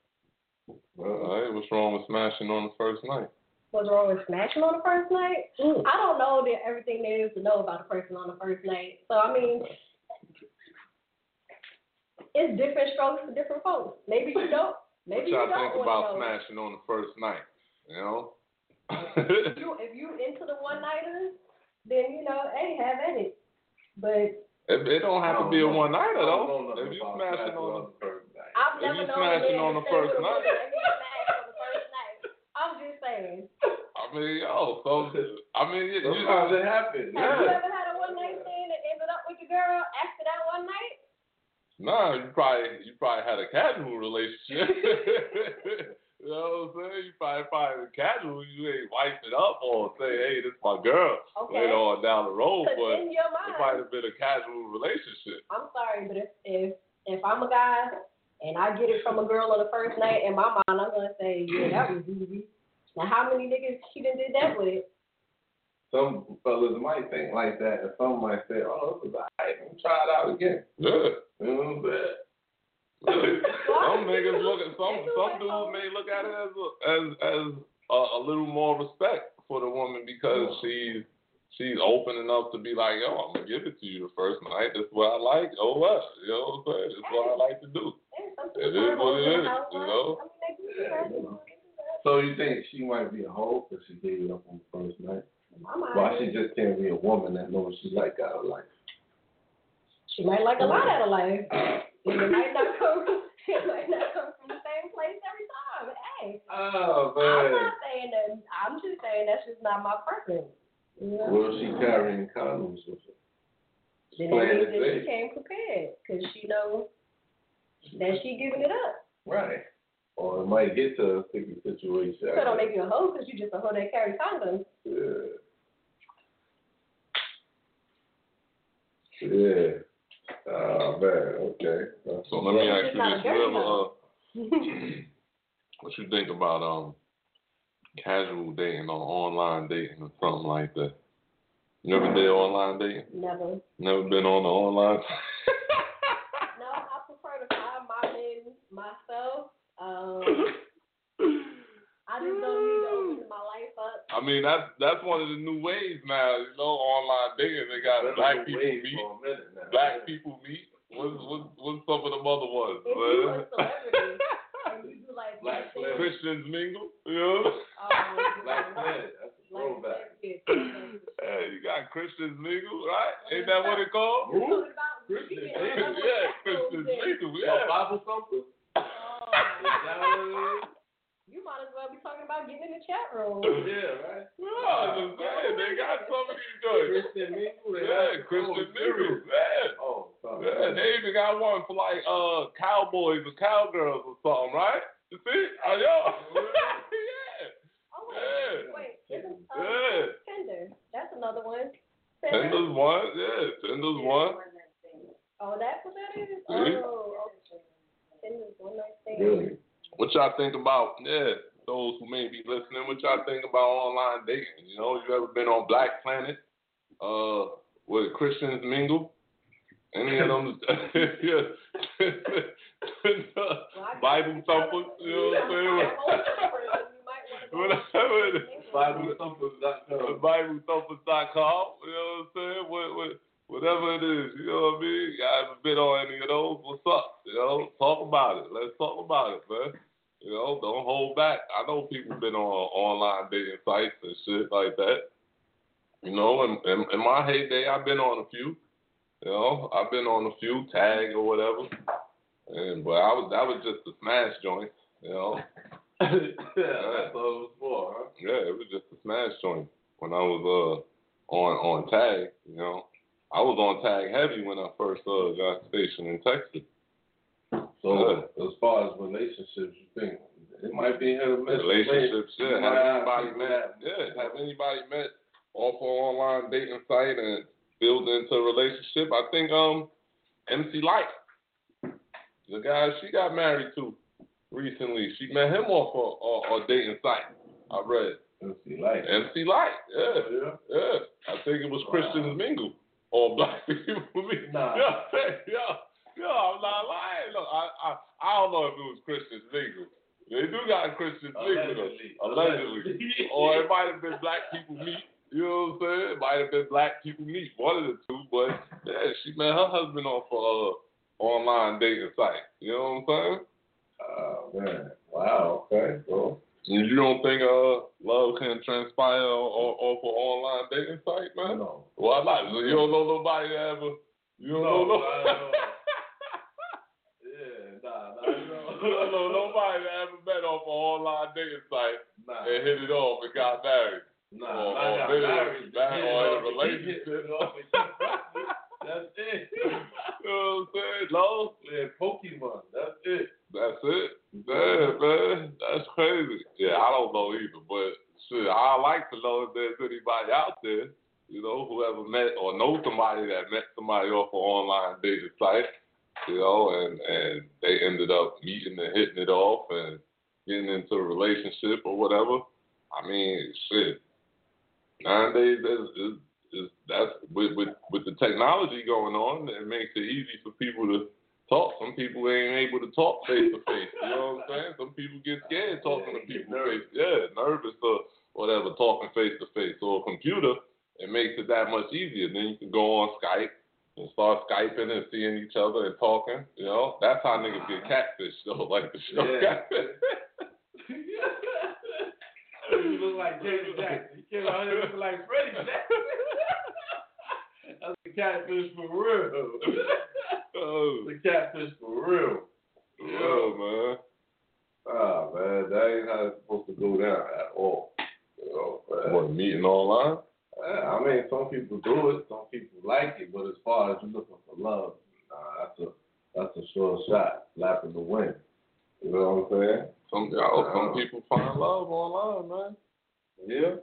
All right, what's wrong with smashing on the first night? What's wrong with smashing on the first night? Mm. I don't know that everything there is to know about a person on the first night. So I mean, it's different strokes for different folks. Maybe you don't. What Maybe you y'all don't think about smashing on the first night? You know? If you if you into the one nighters, then you know, hey, have at it. But It, it don't have to be a one nighter though. If you about smashing smashing on on the first night. I've If you known smashing on the first night. woman and he smashed on the first night. I'm just saying. I mean, yo, so I mean, you, you, Sometimes it happens. Have you ever had a one night stand and ended up with the girl after that one night? Nah, you probably you probably had a casual relationship. you know what I'm saying? You probably probably casual. You ain't wipe it up or say, hey, this my girl Okay. later on down the road, 'Cause but in your it might have been a casual relationship. I'm sorry, but if if if I'm a guy and I get it from a girl on the first night, in my mind I'm gonna say, yeah, that was easy. Now how many niggas she done did that with? Some fellas might think like that, and some might say, "Oh, this is alright. Let me try it out again." Yeah. You know what I'm saying? Some niggas look at some some dudes may look at it as a, as as a, a little more respect for the woman because she's she's open enough to be like, yo, I'm gonna give it to you the first night. That's what I like. Oh what? You know what I'm saying? That's what I like to do. It is what it is. You know. So you think she might be a hoe because she gave it up on the first night? Why she just can't be a woman that knows she like out of life? She might like a lot out of life. It might not come. It might not come from the same place every time. Hey, Oh I'm not saying that. I'm just saying that's just not my preference. You know? Well, she carrying condoms with her. Then it means that she came prepared because she knows that she giving it up. Right. Or it might get to a sticky situation. So don't make you a hoe because you just a hoe that carry condoms. Yeah. Yeah. Oh man, okay. So let me ask you this: you ever, uh, what you think about um casual dating or online dating or something like that? You ever did online dating? Never. Never been on the online? No, I prefer to find my men myself. Um, I just don't need to open my life up. I mean, that's that's one of the new ways now. You know, online dating. They got Been black people meet, minute now. black people meet. What's what what's some of the other ones? If you a celebrity and you like Black things- Christians mingle. You know. Oh, Black Planet. That's a like throwback. that, yeah, throwback. Hey, you got Christians mingle, right? Ain't that what it called? We're talking about Christian speaking of mingle? yeah, Christians mingle. Yo, Yeah. Bible something? Oh, you might as well be talking about getting in the chat room. Yeah, right. No, I'm just saying they got some of these joints. Christian mingle. they Yeah, Christian oh, mingle. Yeah. Oh, sorry. Yeah, they even got one for like uh cowboys or cowgirls or something, right? You see? Oh, yo. yeah. Oh, Yeah. wait, wait, isn't uh, Yeah. Tinder? That's another one. Tinder's one. Yeah, Tinder's one. Oh, that's what that is. See? Oh, okay. Tinder's one night stand. Really? What y'all think about, yeah, those who may be listening, what y'all think about online dating? You know, you ever been on Black Planet? Uh, where Christians mingle? Any of them? yeah. Bible thumpers, you know what I'm saying? Whatever it is. BibleThumpers.com. BibleThumpers.com, you know what I'm saying? What, what, whatever it is, you know what I mean? Y'all ever been on any of those? What's up? You know, talk about it. Let's talk about it, man. You know, don't hold back. I know people been on online dating sites and shit like that. You know, in, in, in my heyday, I've been on a few. You know, I've been on a few, tag or whatever. And but I was that was just a smash joint. You know, yeah, that's what it was for, huh? yeah, it was just a smash joint when I was uh on on tag. You know, I was on tag heavy when I first uh got stationed in Texas. So as far as relationships, you think it might be hit or miss. Relationships, yeah. Have anybody met? Yeah, have anybody met off an online dating site and build into a relationship? I think um MC Lyte, the guy she got married to recently, she met him off a, a, a dating site. I read MC Lyte. MC Lyte, yeah, Oh, yeah. yeah. I think it was Christian mingle or black people. Nah. Yeah, yeah, yeah. I'm not lying. Look, I, I, I don't know if it was Christians mingle. They do got Christians mingle, though. Allegedly. allegedly, or it might have been black people meet. You know what I'm saying? It might have been black people meet, one of the two. But yeah, she met her husband off a uh, online dating site. You know what I'm saying? Oh man. Wow. Okay. Well, And you don't think uh love can transpire off an online dating site, man? no. Why not? You don't know nobody ever. You don't No, know. No, I don't. Yeah. Nah. Nah. you don't know nobody that ever met off an online dating site Nah. and hit it off and got married. Nah. or- I or got in- married. it or in a and relationship. hitting it off and keep pressing it. That's it. You know what I'm saying? No, Playing Pokemon. That's it. that's it. Yeah, man, that's crazy. Yeah, I don't know either, but shit, I like to know if there's anybody out there, you know, who ever met or know somebody that met somebody off an online dating site, you know, and and they ended up meeting and hitting it off and getting into a relationship or whatever. I mean, shit. Nowadays, there's, is, is that's with, with with the technology going on, it makes it easy for people to talk. Some people ain't able to talk face to face. You know what I'm saying? Some people get scared talking to people face. Yeah, nervous or whatever, talking face to face. So a computer, it makes it that much easier. Then you can go on Skype and start skyping and seeing each other and talking. You know, that's how niggas get catfish though, like the show Yeah. catfish. you look like James Jackson. You came out here looking like Freddie Jackson. That's the catfish for real. oh, the catfish for real. yeah, man. Ah man, that ain't how it's supposed to go down at all. You know, man. What meeting online? Yeah, I mean, some people do it, some people like it, but as far as you looking for love, nah, that's a that's a sure shot, lapping the wind. You know what I'm saying? Some yo, some people find love online, man. Yeah.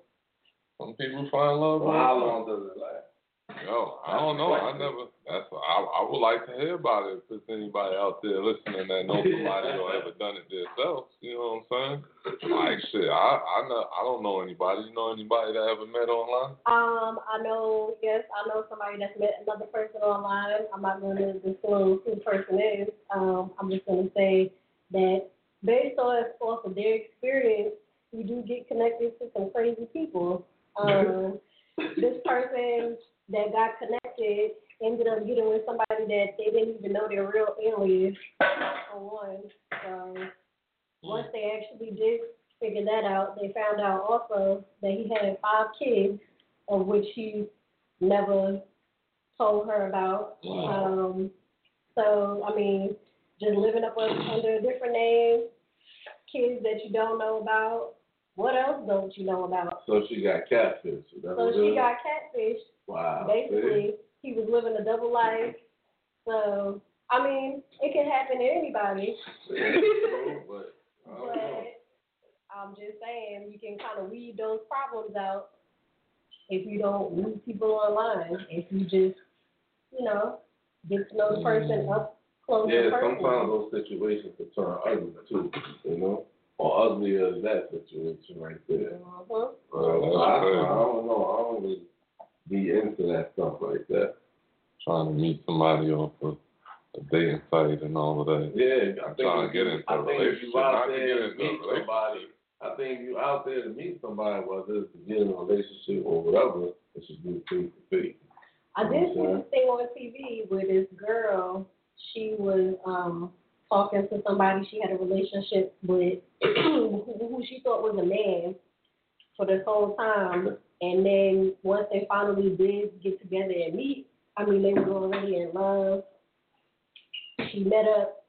Some people find love Well, how long does it last? Yo, I don't know. I never. That's. I. I would like to hear about it. If there's anybody out there listening that knows somebody or ever done it themselves, you know what I'm saying? Like shit. I. I know. I don't know anybody. You know anybody that ever met online? Um, I know, yes, I know somebody that's met another person online. I'm not going to disclose who the person is. Um, I'm just going to say that based on off of their experience, you do get connected to some crazy people. Um, this person that got connected ended up getting with somebody that they didn't even know their real alias for one. So once they actually did figure that out, they found out also that he had five kids, of which he never told her about. Um, so I mean, just living up under a different name, kids that you don't know about. What else don't you know about? So she got catfish. So she got catfish. Wow. Basically, he was living a double life. So I mean, it can happen to anybody. See? Yeah, true, but I don't know. But I'm just saying, you can kind of weed those problems out if you don't meet people online. If you just, you know, get to know the person mm-hmm. up close Yeah, sometimes those situations can turn ugly too, you know, or uglier as that situation right there. Mhm. Uh, I, I don't know. I don't really be into that stuff like that. Trying to meet somebody off a, a dating site and all of that. Yeah, I I'm think trying to get you- into I a think if relationship, you out not to there get to into a meet relationship. somebody, I think you out there to meet somebody, whether it's to get in a relationship or whatever, it should be face to face. I did see this thing on TV where this girl, she was um talking to somebody she had a relationship with who, she thought was a man for this whole time. And then once they finally did get together and meet, I mean they were already in love. She met up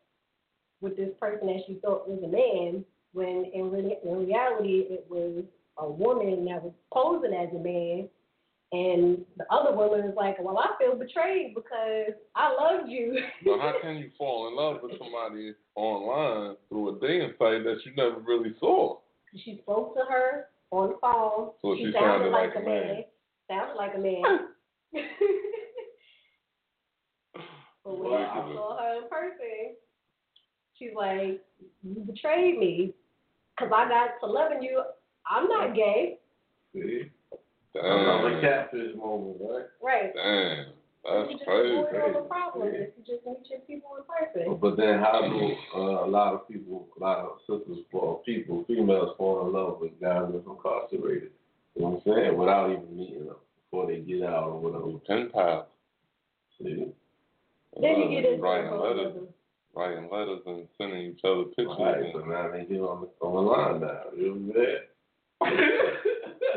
with this person that she thought was a man when in, re- in reality it was a woman that was posing as a man and the other woman is like, Well, I feel betrayed because I loved you. But how can you fall in love with somebody online through a dating site that you never really saw? she spoke to her on the phone. So she she sounded sounded like, like a man. man. Sounded like a man. but when I saw her in person, she's like, You betrayed me because I got to loving you. I'm not gay. See? Another Damn. catfish moment, right? Right. Damn. That's you just crazy. avoid the problems if you just meet your people in person. But then how do uh, a lot of people, a lot of sisters or people, females fall in love with guys that's incarcerated? You know what I'm saying? Without even meeting them before they get out or whatever. Pen pals. See? Then you get into writing letters, other- writing letters and sending each other pictures. Right, and- so now they get on the, on the line now. You know what I'm saying?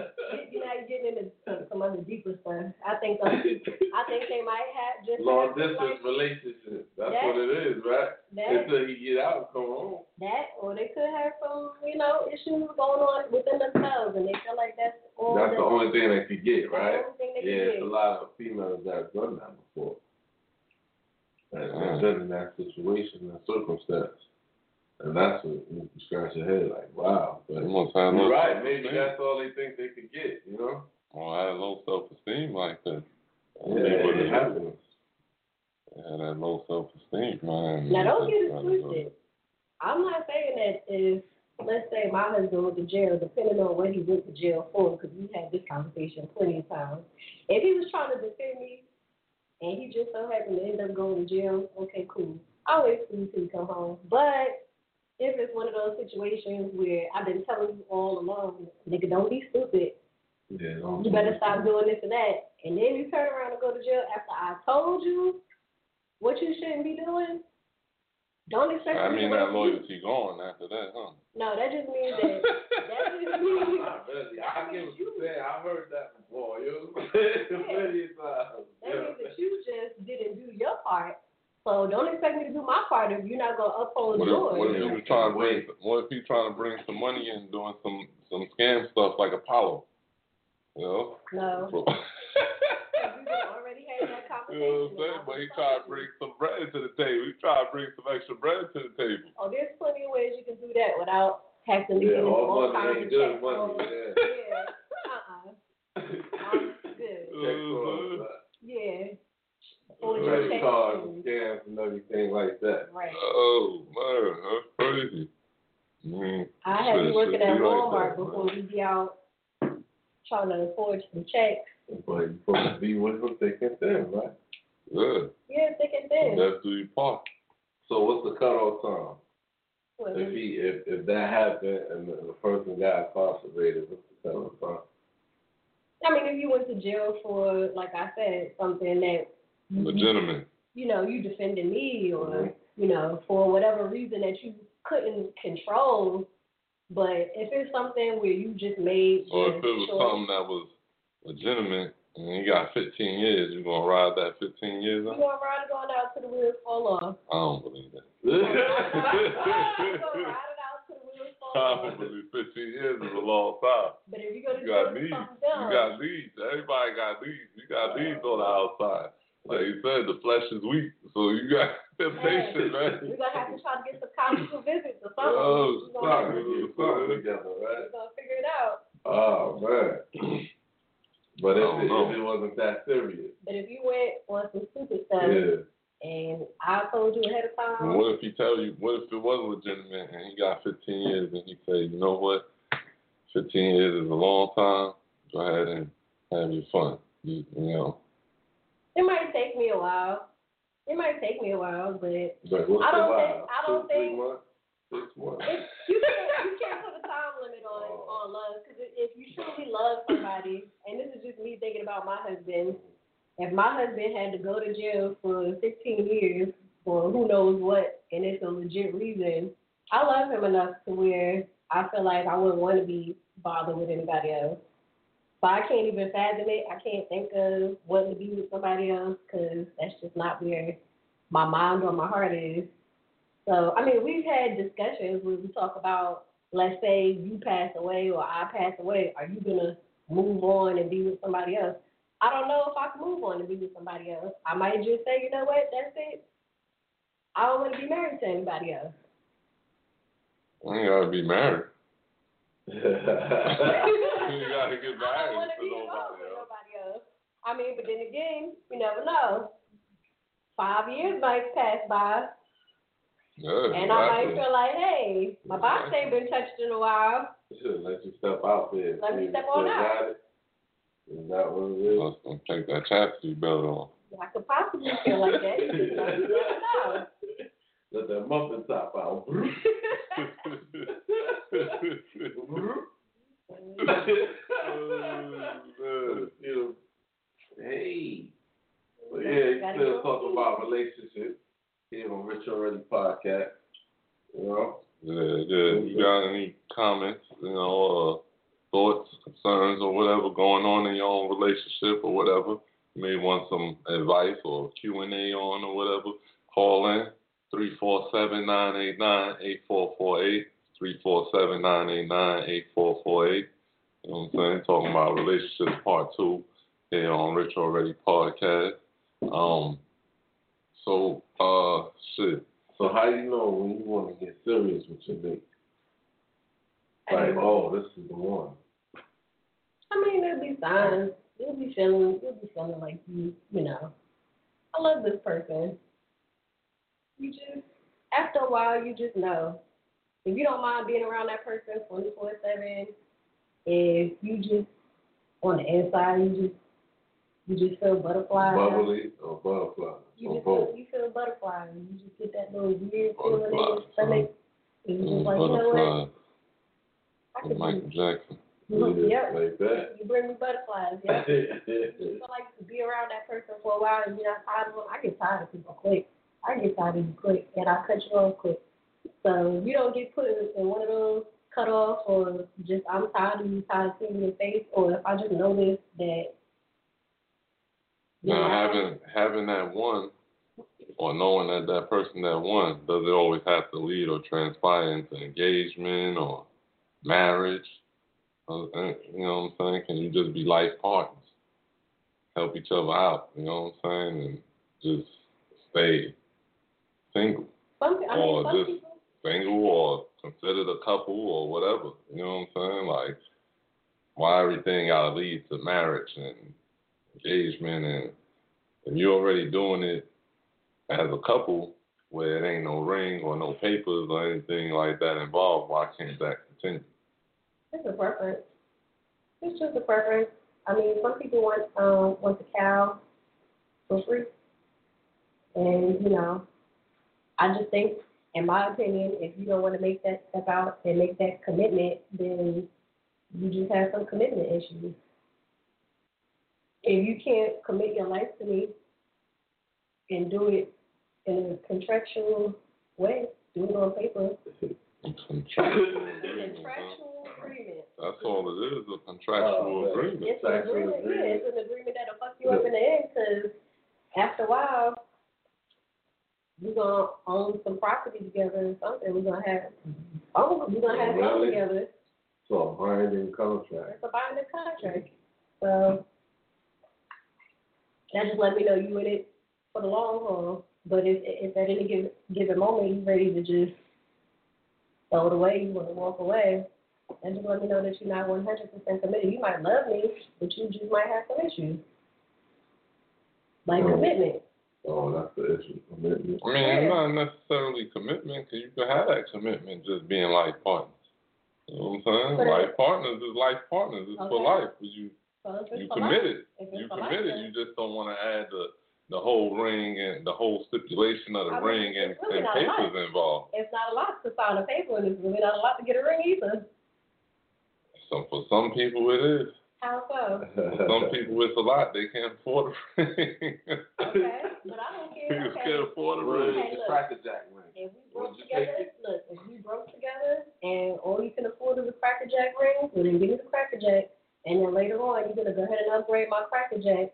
you know, you're getting into some, some other deeper stuff. I think those, I think they might have just long have distance like, relationship. That's That- what it is, right? that Until you get out and come home. that, or they could have some, you know, issues going on within themselves, and they feel like that's all. That's the only thing they could get, right? the only thing they Yeah, can it's a lot of females that have done that before. And, and I've been in that situation and circumstance. And that's what you scratch your head like, wow. But You must have you're low right, maybe that's all they think they could get, you know? Well, I had low self esteem like that. Yeah, It is it it happens. I had that low self esteem, man. Now don't get it twisted. I'm not saying that if let's say my husband went to jail, depending on what he went to jail for, because we've had this conversation plenty of times. If he was trying to defend me, and he just so happened to end up going to jail, okay, cool. I'll wait for you till you come home. But if it's one of those situations where I've been telling you all along, nigga, don't be stupid. Yeah, don't You better stop doing this and that. And then you turn around and go to jail after I told you what you shouldn't be doing. Don't expect I mean, that loyalty gone after that, huh? No, that just means that that just means Not really. I get what you're saying. I've heard that before. You know, Yeah. plenty times. Uh, that means that you just didn't do your part. So don't expect me to do my part if you're not gonna uphold What if, yours. what if he was trying to bring? What if he trying to bring some money in, doing some some scam stuff like Apollo? You know. No. So- you already had that You know what I'm saying? But he tried to bring some bread to the table. He tried to bring some extra bread to the table. Oh, there's plenty of ways you can do that without having to Yeah, get into all all money kinds ain't of good money, Oh, yeah. yeah. Uh-uh. I'm good. Uh-huh. Check fraud, Yeah. Uh, credit check cards, things. scams, and everything like that. Right. Oh man, that's crazy. Mm, I had shit, you working at be like Walmart that, before we be out trying to forge some checks. But you're supposed to be with them thick and thin, right? Yeah. Yeah, thick and thin. Let's do your part. So what's the cutoff time? Well, If he, if, if that happened and the, the person got incarcerated, what's the cutoff time? I mean, if you went to jail for, like I said, something that Legitimate. you know you defended me, or Mhm. you know for whatever reason that you couldn't control. But if it's something where you just made Or if it was choice- something that was legitimate and you got 15 years, you're gonna ride that 15 years you out? gonna ride it going out to the wheels fall off. I don't believe that. You gonna ride it out to the wheels fall I off. don't believe 15 years is a long time. But if you go to You got needs. You got needs. Everybody got needs. You got needs on the outside. Like you said, the flesh is weak, so you got temptation, man. we're gonna have to try to get some conjugal visits or something. Oh, We're gonna, Something, get together, right? we're gonna figure it out. Oh man. But if it, if it wasn't that serious, But if you went on some stupid stuff yeah. and I told you ahead of time, what if he tell you? What if it was legitimate and he got 15 years and he say, you know what, 15 years is a long time. Go ahead and have your fun. You, you know. It might take me a while. It might take me a while, but But I don't think- I don't Two, think- months, six months. It's, you can't you can't put a time limit on oh. on love because if you truly love somebody, and this is just me thinking about my husband. If my husband had to go to jail for 15 years for who knows what, and it's a legit reason, I love him enough to where I feel like I wouldn't want to be bothered with anybody else. But I can't even fathom it. I can't think of wanting to be with somebody else because that's just not where my mind or my heart is. So, I mean, we've had discussions where we talk about, let's say you pass away or I pass away, are you going to move on and be with somebody else? I don't know if I can move on and be with somebody else. I might just say, you know what, that's it. I don't want to be married to anybody else. You gotta be married. you gotta get I don't married want to to be nobody with else. nobody else. I mean, but then again, you never know. Five years might pass by, Yeah, and I might feel like, hey, my box ain't been touched in a while. Should let you step out there. Let me step on out. got it. Is that what it is? Let's gonna take that chastity belt off. I could possibly feel like that. You know. Let that muffin top out. hey. But yeah, still go talk see. about relationships here on Rich Already podcast. You know? Yeah, yeah. You got any comments, you know, uh, thoughts, concerns, or whatever going on in your own relationship or whatever? You may want some advice or Q and A on or whatever. Call in three four seven nine eight nine eight four four eight. Three four seven nine eight nine eight four four eight. You know what I'm saying? Talking about relationships part two here on Rich Already podcast. Um, So, uh, shit. So how do you know when you want to get serious with your mate? Like, oh, this is the one. I mean, there'll be signs. You'll be feeling, you'll be feeling like you, you know, I love this person. You just, after a while, you just know. If you don't mind being around that person 24 7, if you just, on the inside, you just, you just feel butterflies. Bubbly or butterfly You or just both. feel, you feel butterflies. You just get that little weird feeling in your Butterflies, stomach. Uh-huh. And you just like, you know what? Butterflies. I could Michael Jackson. do, yep. Like that. You bring me butterflies, yeah. you feel like to be around that person for a while and you're not tired of them. I get tired of people quick. I get tired of you quick, and I cut you off quick. So if you don't get put in one of those cut off, or just I'm tired of you, tired of seeing your face, or if I just notice that. Now, having having that one, or knowing that that person that one, does it always have to lead or transpire into engagement or marriage? Uh, uh, You know what I'm saying? Can you just be life partners, help each other out? You know what I'm saying, and just stay single, some, I mean, or just people, single, or considered a couple, or whatever. You know what I'm saying? Like, why everything gotta lead to marriage and engagement and if you're already doing it as a couple where it ain't no ring or no papers or anything like that involved, why can't that continue? it's a preference. It's just a preference. I mean, some people want um want the cow for free, and you know, I just think, in my opinion, if you don't want to make that step out and make that commitment, then you just have some commitment issues. If you can't commit your life to me and do it in a contractual way, do it on paper. Contractual. Contractual agreement. That's all it is, a contractual Oh, agreement. It's an agreement, yeah, it's an agreement that'll fuck you up in the end, because after a while, we're gonna own some property together or something. We're gonna have, mm-hmm. oh, we're gonna have something Really? together. So a binding contract. It's a binding contract. So that just let me know you in it for the long haul. But if if at any given given moment you're ready to just throw it away, you want to walk away, that just let me know that you're not 100% committed. You might love me, but you just might have some issues. Like Oh. commitment. Oh, that's the issue. Commitment. I mean, it's not necessarily commitment, because you can have that commitment just being life partners. You know what I'm saying? But life partners is life partners. It's for Okay. life. 'cause You So you for committed. life, You for life, committed. You just don't want to add the the whole ring and the whole stipulation of the I mean, ring and, really and not a lot. papers involved. It's not a lot to sign a paper, and it's really not a lot to get a ring either. So for some people it is. How so? Some people it's a lot. They can't afford a ring. Okay, but I don't care. People Okay. can't afford a Where's ring. Hey, the look. Cracker Jack ring? If we broke Would you take together, look, if we broke together and all you can afford is a Cracker Jack ring, well then give me the Cracker Jack. And then later on, you're gonna go ahead and upgrade my Cracker Jack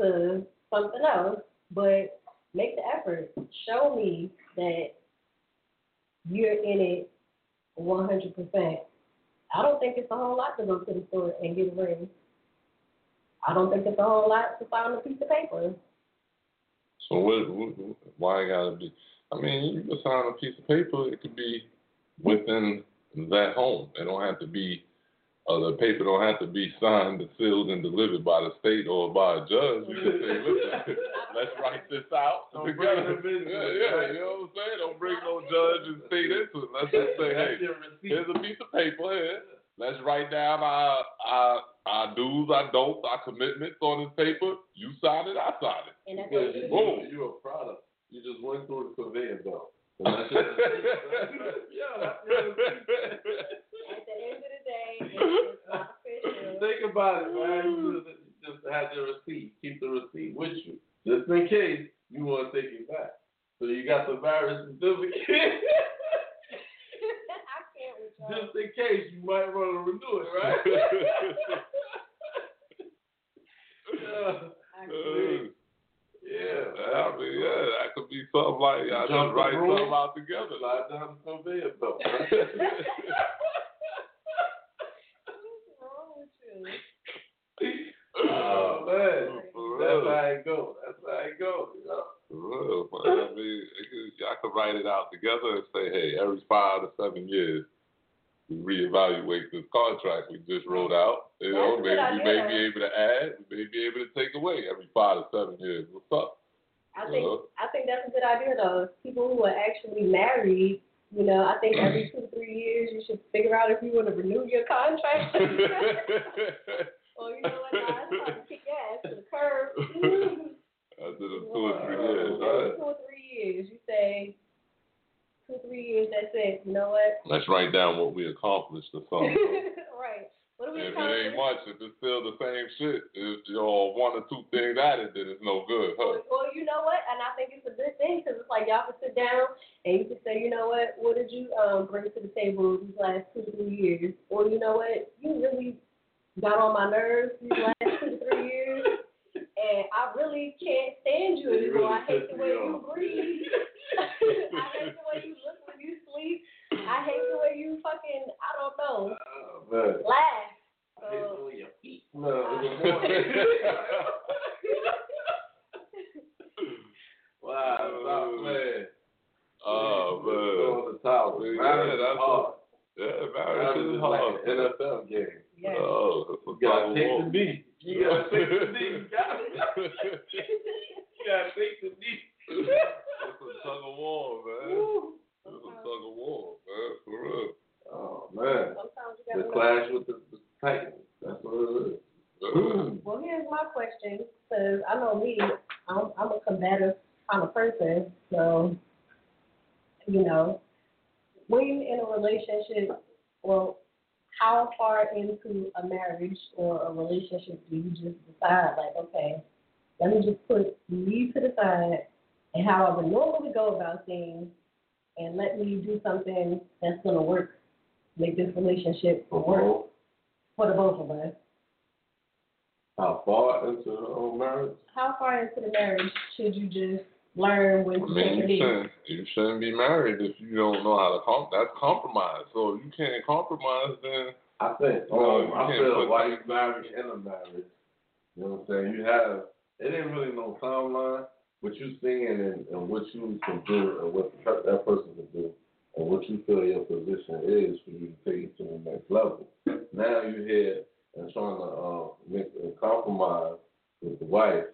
to something else. But make the effort. Show me that you're in it 100%. I don't think it's a whole lot to go to the store and get a ring. I don't think it's a whole lot to sign a piece of paper. So what, what, why it gotta be? I mean, you can sign a piece of paper. It could be within that home. It don't have to be. Uh, the paper don't have to be signed, sealed, and delivered by the state or by a judge. You can say, listen, let's write this out Don't bring together. business, yeah, yeah, right? you know what I'm saying? Don't bring no judge and state into it. Let's just say, hey, That's your receipt. here's a piece of paper here. Let's write down our our our do's, our don'ts, our commitments on this paper. You sign it, I sign it. And that's Because what you, it Boom. you're a product. You just went through the conveyor belt. And that's your yeah, that's. At the end of the day, it's not official. Think about it, man. Just, just have your receipt. Keep the receipt with you. Just in case you want to take it back. So you got the marriage certificate. I can't with just in case you might want to renew it, right? yeah. Uh, Yeah. I mean, yeah, that could be something like I Jump just write broom. something out together. Slide down the conveyor belt. What's wrong with you? oh man, that's how it go. That's how it go. You know? Real. I mean, y'all could write it out together and say, hey, every five to seven years, we reevaluate this contract we just wrote out. You know, maybe we may be able to add, we may be able to take away every five to seven years. What's up? I think. I think that's a good idea though. People who are actually married, you know, I think every two to three years you should figure out if you want to renew your contract. or you know what, nah, it's time to kick ass to the curb. After the two or three years, right? two or three years, you say two three years. That's it. You know what? Let's write down what we accomplished or something. right. What do we If it ain't much, if it's still the same shit, if you know one or two things added, then it's no good, huh? Well, well, you know what? And I think it's a good thing because it's like y'all can sit down and you can say, you know what? What did you um bring to the table these last two to three years? Or you know what? You really got on my nerves these last two to three years, and I really can't stand you You anymore. I hate the way you breathe. I hate the way you look when you sleep. I hate the way you fucking I don't know uh, Oh, man. laugh. I hate So, the way your feet smell in the morning. wow, stop playing. Oh man. On oh, the top. Yeah, Marriage is that's hard. Yeah, Marriage marriage is is like hard. an NFL game. yeah. Oh, that's a You gotta tug of take war. the knee. You gotta take the knee. You gotta, you gotta take the knee. It's a tug of war, man. Woo. It's a tug of war, man. For real. Oh man. Sometimes you The gotta know. clash with the, the Titans. That's what it is. Yeah. Well, here's my question, because I know me, I'm, I'm a combative kind of person. So, you know, when you're in a relationship, well, how far into a marriage or a relationship do you just decide, like, okay, let me just put me to the side and how I would normally go about things, and let me do something that's gonna work, make this relationship work for the both of us. How far into a marriage? how far into the marriage should you just learn when I to mean, take a you shouldn't, you shouldn't be married if you don't know how to comp. That's compromise. So if you can't compromise, then I think, No, um, you I can't feel put why that- you married in a marriage. You know what I'm saying? You have, it ain't really no timeline, but you seeing and, and what you can do and what that person can do and what you feel your position is for you to take it to the next level. Now you're here and trying to uh, make a compromise with the wife,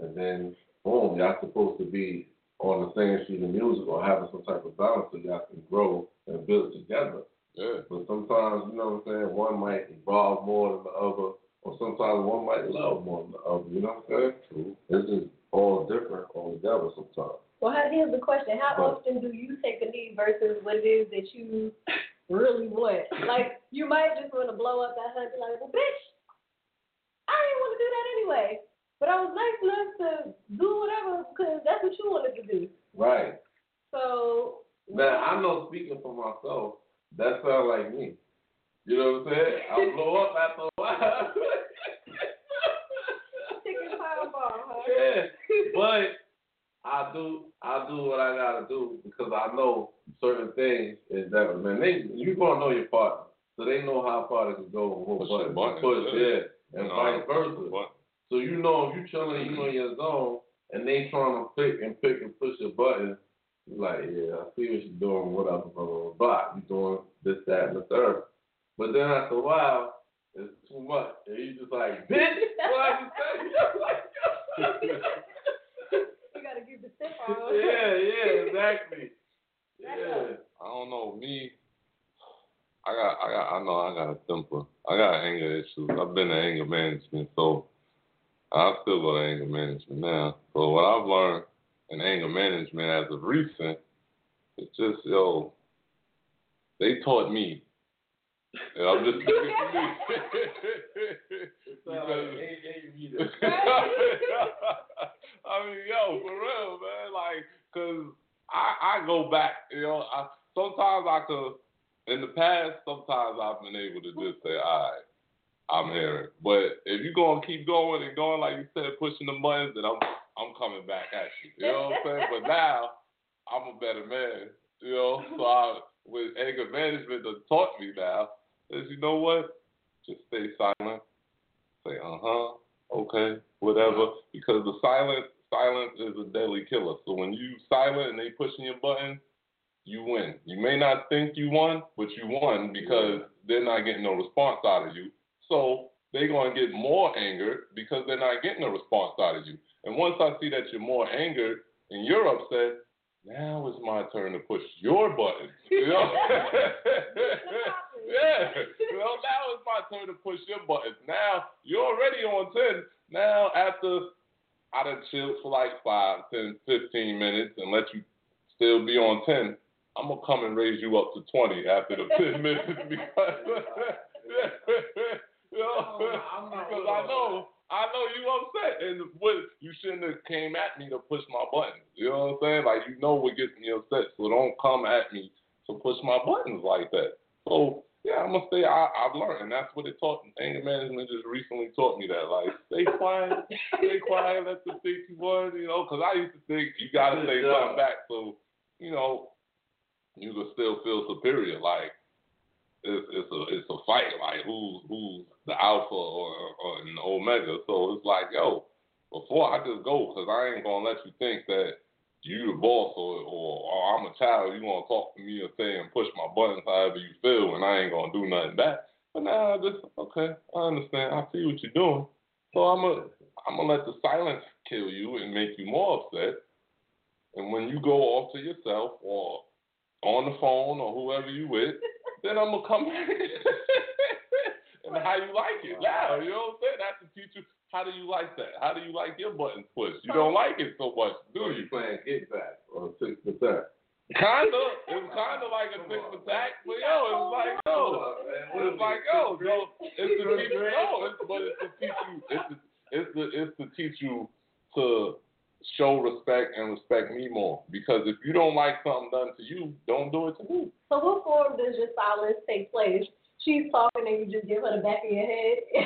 and then boom, y'all supposed to be on the same sheet of music or having some type of balance so y'all can grow and build together. yeah. But sometimes, you know what I'm saying, one might evolve more than the other, or sometimes one might love more than the other, you know what I'm saying? True. It's just all different altogether sometimes. Well, here's the question: How Right. often do you take a leave versus what it is that you really want? Like, you might just want to blow up that hunt be like, "Well, bitch, I didn't want to do that anyway." But I was nice enough to do whatever because that's what you wanted to do. Right. So Now, I know speaking for myself, that sounds like me. You know what I'm saying? I'll blow up after a while. chicken power ball, huh? yeah. But I do I do what I gotta do because I know certain things is that man they you gonna know your partner. So they know how far they can go and what Push buttons the buttons, to push, yeah. yeah. And No, vice versa. So you know if you chilling, you know your zone, and they trying to pick and pick and push your button. You like, yeah, I see what you're doing, whatever, blah blah blah. blah. You doing this, that, and the third. But then after a while, it's too much, and you just like, bitch, what you say? You gotta give the tip on. yeah, yeah, exactly. Yeah. I don't know me. I got, I got, I know I got a temper. I got anger issues. I've been in anger management, so I still go to anger management now. So what I've learned in anger management as of recent, it's just yo, they taught me. And I'm just speaking for me. Sound like A- A- I mean, yo, for real, man. Like, cause I I go back, you know. I sometimes I could. In the past, sometimes I've been able to just say, all right, I'm hearing. But if you're gonna keep going and going, like you said, pushing the buttons, then I'm I'm coming back at you. You know what I'm saying? But now I'm a better man. You know, so I with anger management that taught me now is you know what? Just stay silent. Say uh huh, okay, whatever. Because the silence silence is a deadly killer. So when you silent and they pushing your button, you win. You may not think you won, but you won because they're not getting no response out of you. So they're going to get more angered because they're not getting a response out of you. And once I see that you're more angered and you're upset, now it's my turn to push your button. You know? yeah. You know, now it's my turn to push your buttons. Now you're already on 10. Now after I done chilled for like 5, 10, 15 minutes and let you still be on 10, I'm going to come and raise you up to 20 after the 10 minutes because, you know, because I know I know you upset, and what you shouldn't have came at me to push my buttons. You know what I'm saying? Like you know what gets me upset, so don't come at me to push my buttons like that. So yeah, I'm gonna say I, I've learned, and that's what it taught. Anger management just recently taught me that. Like stay quiet, stay quiet, let them think you won. You know, because I used to think you gotta say something back, so you know you could still feel superior. Like it's, it's a it's a fight. Like who's who's the alpha or, or an omega. So it's like, yo, before I just go, because I ain't gonna let you think that you the boss or, or, or I'm a child. You want to talk to me or say and push my buttons however you feel, and I ain't gonna do nothing back. But now I just okay, I understand. I see what you're doing. So I'm gonna I'm gonna let the silence kill you and make you more upset. And when you go off to yourself or on the phone or whoever you with, then I'm gonna come back and how you like it. Yeah, you know what I'm saying? That's to teach you how do you like that? How do you like your buttons pushed? You don't like it so much, do you? playing get back or six percent. Kinda. It's kinda like a six attack, but yo, it's like yo, it's like yo, yo, it's to teach you. No, it's but it's to teach you. It's to, it's to, it's to teach you to show respect and respect me more. Because if you don't like something done to you, don't do it to me. So what form does your silence take place? She's talking and you just give her the back of your head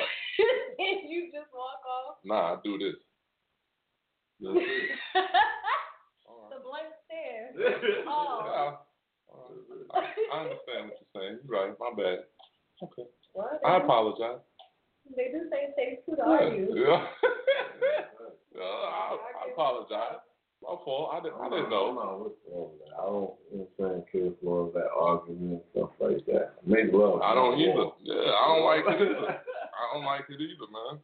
and you just walk off. Nah, I do this. It. The blank stare. Yeah. Oh. I, I understand what you're saying. You're right. My bad. Okay. What? I apologize. They just say it takes two to Yeah. argue. Yeah. Yeah, I, I apologize. My fault. I didn't, I didn't know. No, what's wrong with that? I don't, you know what I'm saying, care for that argument and stuff like that. Make love. I don't either. Yeah, I don't like it either. I don't like it either, man.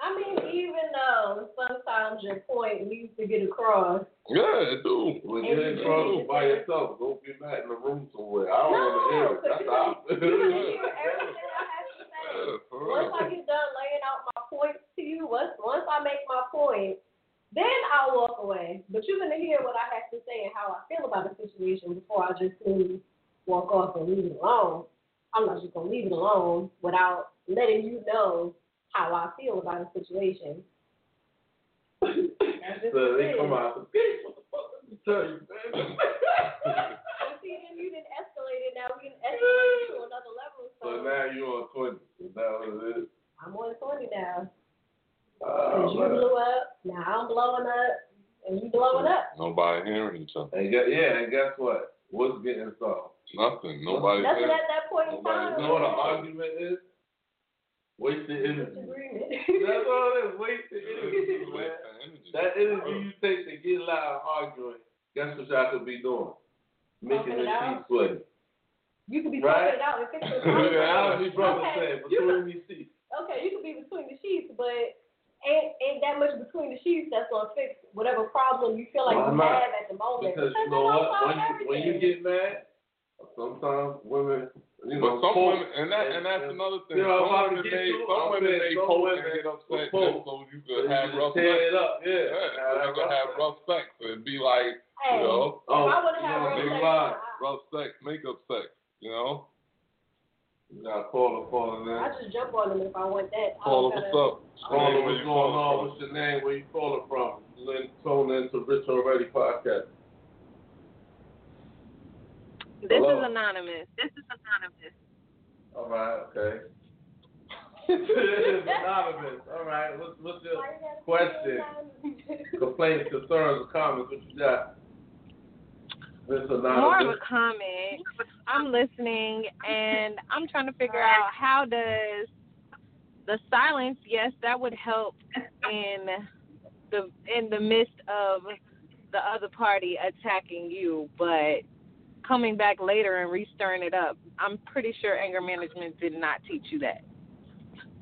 I mean, even though sometimes your point needs to get across. Yeah, it do. When you're in trouble by yourself, go get back in the room somewhere. I don't want to hear it. That's how. You hear everything I have to say. Yeah, Once I get done laying out my points to you, once once I make my point, then I'll walk away. But you're gonna hear what I have to say and how I feel about the situation before I just simply walk off and leave it alone. I'm not just gonna leave it alone without letting you know how I feel about a situation. So they come out. Bitch, what the fuck did you tell you, man? Well, see, then you didn't escalate it. Now we didn't escalate to another level. So, So now you on twenty. Is that what it is? I'm on 20 now. Oh, Cause you blew up, now I'm blowing up, and you blowing up. Nobody hearing each other. And guess, yeah, and guess what? What's getting solved? Nothing. Nobody. Nothing hearing. at that point in time. You know what an argument is? Wasted energy. Disagreement. That's all it is. Wasted energy, man. Wasting energy. That energy you take to get loud arguing, guess what y'all could be doing? Making Talking the it sheets sweaty. You could be Right. talking it out if it's yeah, I'll be brother okay, saying, you between these seats. okay, you could be between the sheets, but ain't ain't that much between the sheets that's gonna fix whatever problem you feel like Why you not? have at the moment. Because you know what? When you, when you get mad, sometimes women, you know, But some poke- women, and that, and that's and- another thing. You know, some I women could get you, some I'm women saying may some poke and get upset just so you so could you have just rough sex. it up, yeah. Yeah, so you could have rough sex and be like, Hey, you know, if I Oh, would have had you know, rough sex, lie. I- rough sex, makeup sex, you know. You gotta call her, call her I just jump on them if I want that. I Call don't her, what's gotta- up? Call her, what's going calling on? from? What's your name? Where you calling from? Then tune into Rich Already podcast. This Hello. is anonymous. This is anonymous. All right, okay. this is anonymous. All right, what's, what's your Why question? complaints, concerns, comments? What you got? More of a comment. I'm listening and I'm trying to figure out how does the silence, yes, that would help in the in the midst of the other party attacking you, but coming back later and restirring it up. I'm pretty sure anger management did not teach you that.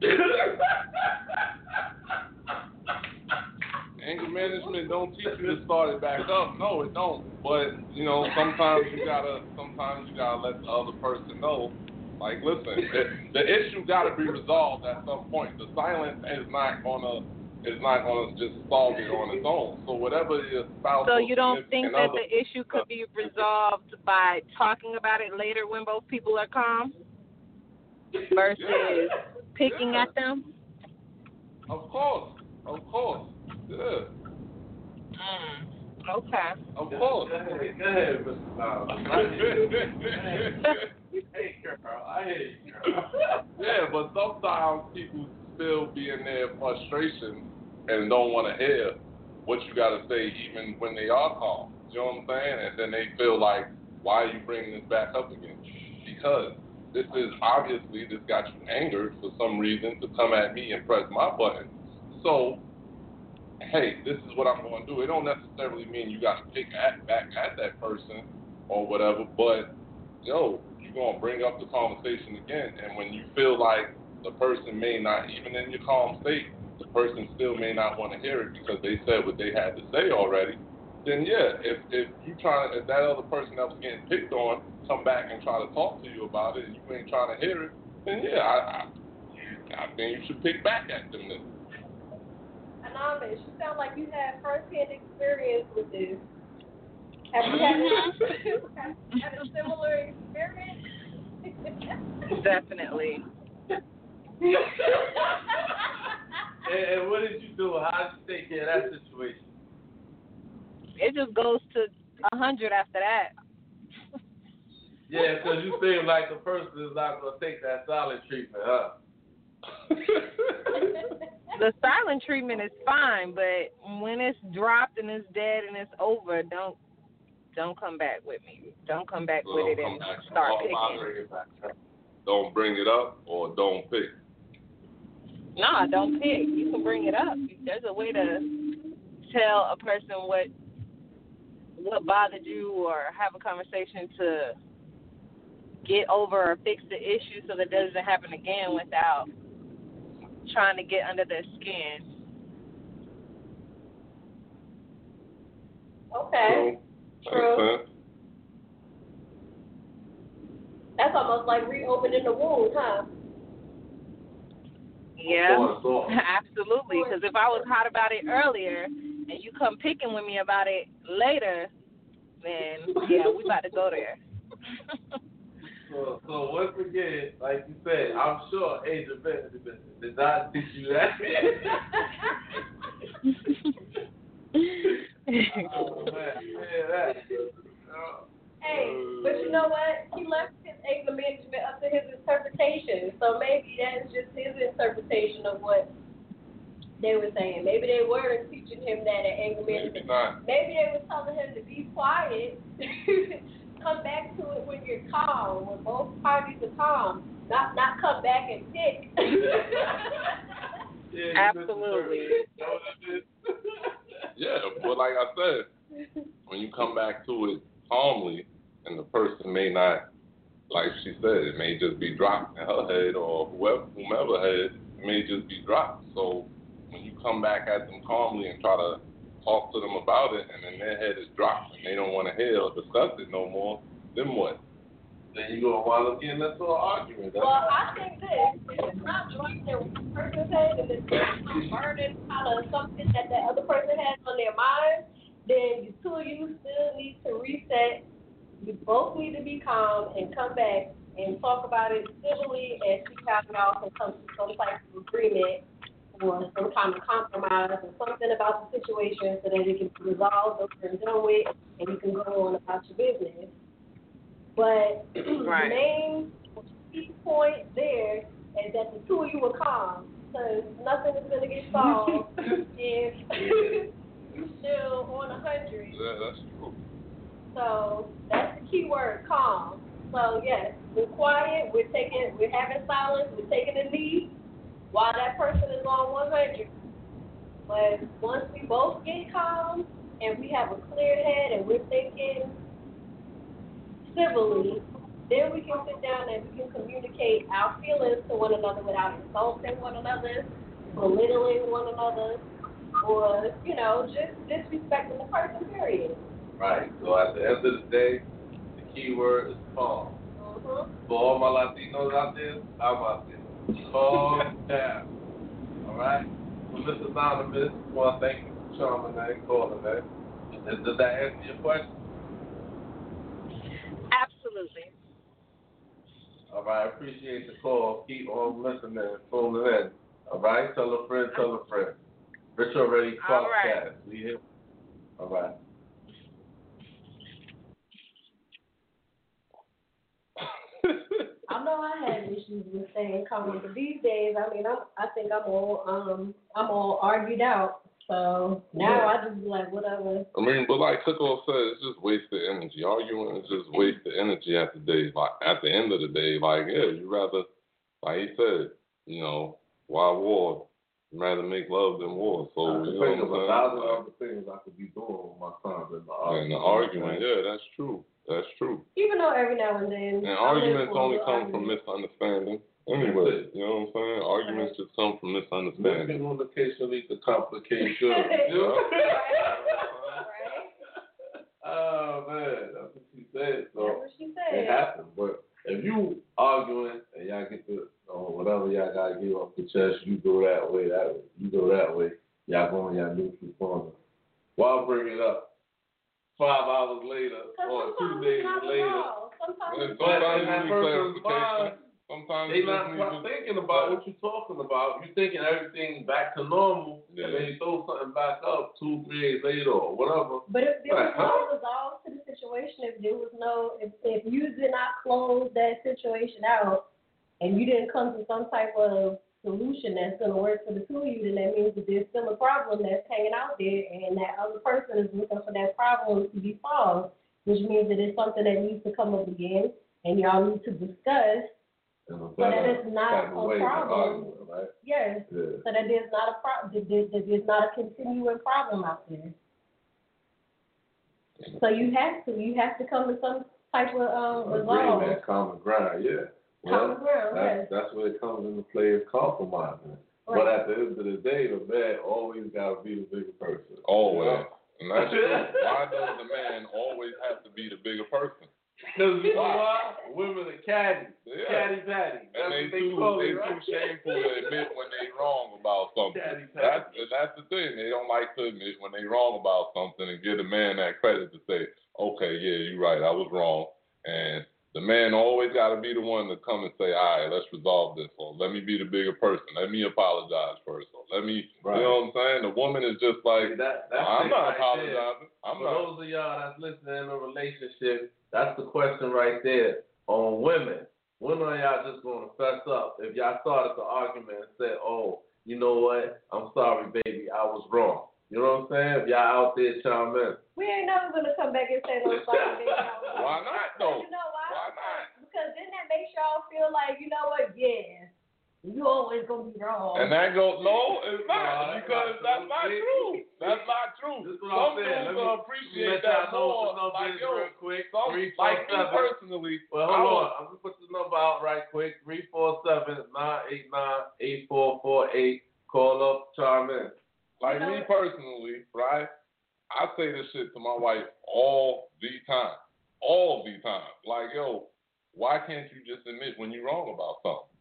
Anger management don't teach you to start it back up. No, it don't. But you know, sometimes you gotta, sometimes you gotta let the other person know. Like, listen, the, the issue gotta be resolved at some point. The silence is not gonna, is not gonna just solve it on its own. So whatever your spouse. So you don't think that other- the issue could be resolved by talking about it later when both people are calm versus picking at them? Of course, of course, yeah, Mm, okay. of course. Go ahead, go ahead, Mr. Miles. Hey, girl, I hate you, girl. Yeah, but sometimes people still be in their frustration and don't want to hear what you got to say, even when they are calm. You know what I'm saying? And then they feel like, why are you bringing this back up again? Because this is obviously this got you angered for some reason to come at me and press my button. So, hey, this is what I'm going to do. It don't necessarily mean you got to pick at, back at that person or whatever, but yo, you're gonna bring up the conversation again, and when you feel like the person may not, even in your calm state, the person still may not want to hear it because they said what they had to say already. Then yeah, if if you trying, if that other person that was getting picked on come back and try to talk to you about it, and you ain't trying to hear it, then yeah, I I, I think you should pick back at them then. Anonymous, you sound like you had first-hand experience with this. Have you had, mm-hmm. had a similar experience? Definitely. And, and what did you do? How did you take care of that situation? It just goes to a hundred after that. Yeah, because you seem like the person is not going to take that silent treatment, huh? The silent treatment is fine, but when it's dropped and it's dead and it's over, don't don't come back with me. Don't come back with it and start picking. Don't bring it up or don't pick. Nah, don't pick. You can bring it up. There's a way to tell a person what what bothered you or have a conversation to get over or fix the issue so that it doesn't happen again without trying to get under their skin. Okay. So, True. That's almost like reopening the wound, huh? Yeah, Of course, of absolutely. Because if I was hot about it earlier and you come picking with me about it later, then yeah, we about to go there. So, so once again, like you said, I'm sure Agent Benson did not teach you that. oh man, yeah, that. Hey, but you know what? He left his anger management up to his interpretation. So maybe that's just his interpretation of what they were saying. Maybe they weren't teaching him that at anger Maybe management. not. Maybe they were telling him to be quiet. come back to it when you're calm, when both parties are calm. Not not come back and pick. yeah, Absolutely. misinterpreted. Know what I did? Yeah, but like I said, when you come back to it calmly, and the person may not, like she said, it may just be dropped in her head or whoever, whomever head, it may just be dropped. So when you come back at them calmly and try to talk to them about it, and then their head is dropped and they don't want to hear or discuss it no more, then what? Then you gonna wind up getting into an argument. That's Well, I think this, if it's not in one person's head and it's some burden out of something that the other person has on their mind, then the two of you still need to reset. You both need to be calm and come back and talk about it civilly and see how y'all can come to some type of agreement or some kind of compromise or something about the situation so that it can be resolved over and done with and you can go on about your business. But Right. the main key point there is that the two of you were calm because nothing is going to get solved if you're still on a hundred. Yeah, that's true. So that's the key word, calm. So yes, we're quiet, we're taking, we're having silence, we're taking a knee while that person is on 100. But once we both get calm and we have a clear head and we're thinking civilly, then we can sit down and we can communicate our feelings to one another without insulting one another, belittling one another, or, you know, just disrespecting the person, period. Right. So at the end of the day, the key word is calm. Mm-hmm. For all my Latinos out there, I'm out there. Calm down. All right? So, Mr. Anonymous, I want to thank you for charming that, calling that. Does does that answer your question? Absolutely. All right, I appreciate the call. Keep on listening and tuning in. All right, tell a friend, tell a friend. Rich already All talked right. that. We here. All right. I know I had issues with staying calm, but these days, I mean, I'm, I think I'm all, um, I'm all argued out. So now I just be like, whatever. I mean, but like Coco said, it's just wasted energy. Arguing is just wasted energy at the day. Like at the end of the day, like yeah, you rather, like he said, you know, why war? You rather make love than war. So I you know think of a thousand other things I could be doing with my son than the Like, and the argument. argument, yeah, that's true. That's true. Even though every now and then. And arguments only little come from misunderstanding. Anyway, you know what I'm saying? Arguments just come from misunderstanding. Miscommunication leads to complication. you know? Oh man, that's what she said. So That's what she said. it happens. But if you arguing and y'all get to or whatever y'all gotta give off the chest, you go that way, that way, you go that way, y'all go on y'all neutral corner. Why bring it up? Five hours later or two days later. Sometimes Sometimes But in you that need person's clarification. mind, Sometimes they you just not quite to- thinking about what you're talking about. You're thinking everything back to normal, and then you throw something back up two, three days later or whatever. But if there was Right, huh? no resolve to the situation, if there was no, if, if you did not close that situation out, and you didn't come to some type of solution that's going to work for the two of you, then that means that there's still a problem that's hanging out there, and that other person is looking for that problem to be solved, which means that it's something that needs to come up again, and y'all need to discuss so that it's not a of way than problem. right? Yes. Yeah. So that there's not a problem, that there- that there's not a continuing problem out there. So you have to, you have to come to some type of um, resolve. Agreement, common ground, yeah. Common ground, that's, that's where it comes into play is compromising. But at the end of the day, the man always got to be the bigger person. Always. And that's true. Why does the man always have to be the bigger person? Because you know why? Women are catty. Yeah. Catty patty. That's And they they too they right? too shameful to admit when they wrong about something. Catty That's that's the thing. They don't like to admit when they wrong about something and give the man that credit to say, okay, yeah, you're right, I was wrong. And the man always got to be the one to come and say, all right, let's resolve this, or let me be the bigger person. Let me apologize first, or let me, Right. you know what I'm saying? The woman is just like, That, that's I'm not right apologizing. There. I'm For not. those of y'all that's listening in a relationship, that's the question right there on women. When are y'all just going to fess up if y'all started the argument and said, oh, you know what? I'm sorry, baby, I was wrong. You know what I'm saying? If y'all out there chime in. We ain't never gonna come back and say no sorry, baby. Why not, though? You know why? Why not? Because then that makes y'all feel like, you know what? Yeah, you always gonna be wrong. And that goes, no, it's not, No, that's because not that's not true. true. That's not true. This is what Some I'm saying. dudes Let will appreciate that y'all know what more. Like, yo, real quick. some, Three, four, like me personally, Well, hold was- on. I'm gonna put the number out right quick. Three four seven nine eight nine eight four four eight. Call up, chime in. Like me personally, right? I say this shit to my wife all the time. All the time. Like, yo, why can't you just admit when you're wrong about something?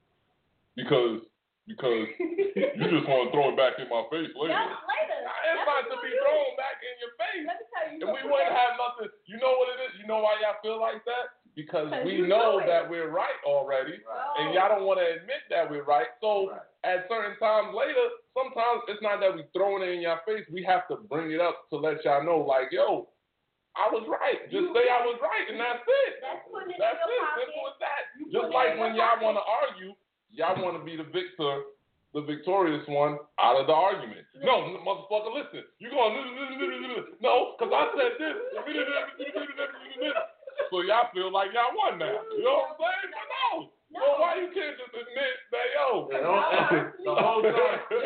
Because because you just want to throw it back in my face later. Yeah, later. It's That's not to be thrown back in your face. Let me tell you. And we wouldn't have nothing. You know what it is? You know why y'all feel like that? Because we know know that we're right already, Oh. and y'all don't want to admit that we're right. So at certain times later, sometimes it's not that we throwing it in your face. We have to bring it up to let y'all know, like, yo, I was right. Just You- say I was right, and that's it. That's That's it. pocket. Simple as that. You Just like when y'all want to argue, y'all want to be the victor, the victorious one out of the argument. No, motherfucker, listen. You going no? Because I said this. So y'all feel like y'all won now. You know what I'm saying? But no. Well, why you can't just admit that yo? Yeah, don't- the whole time,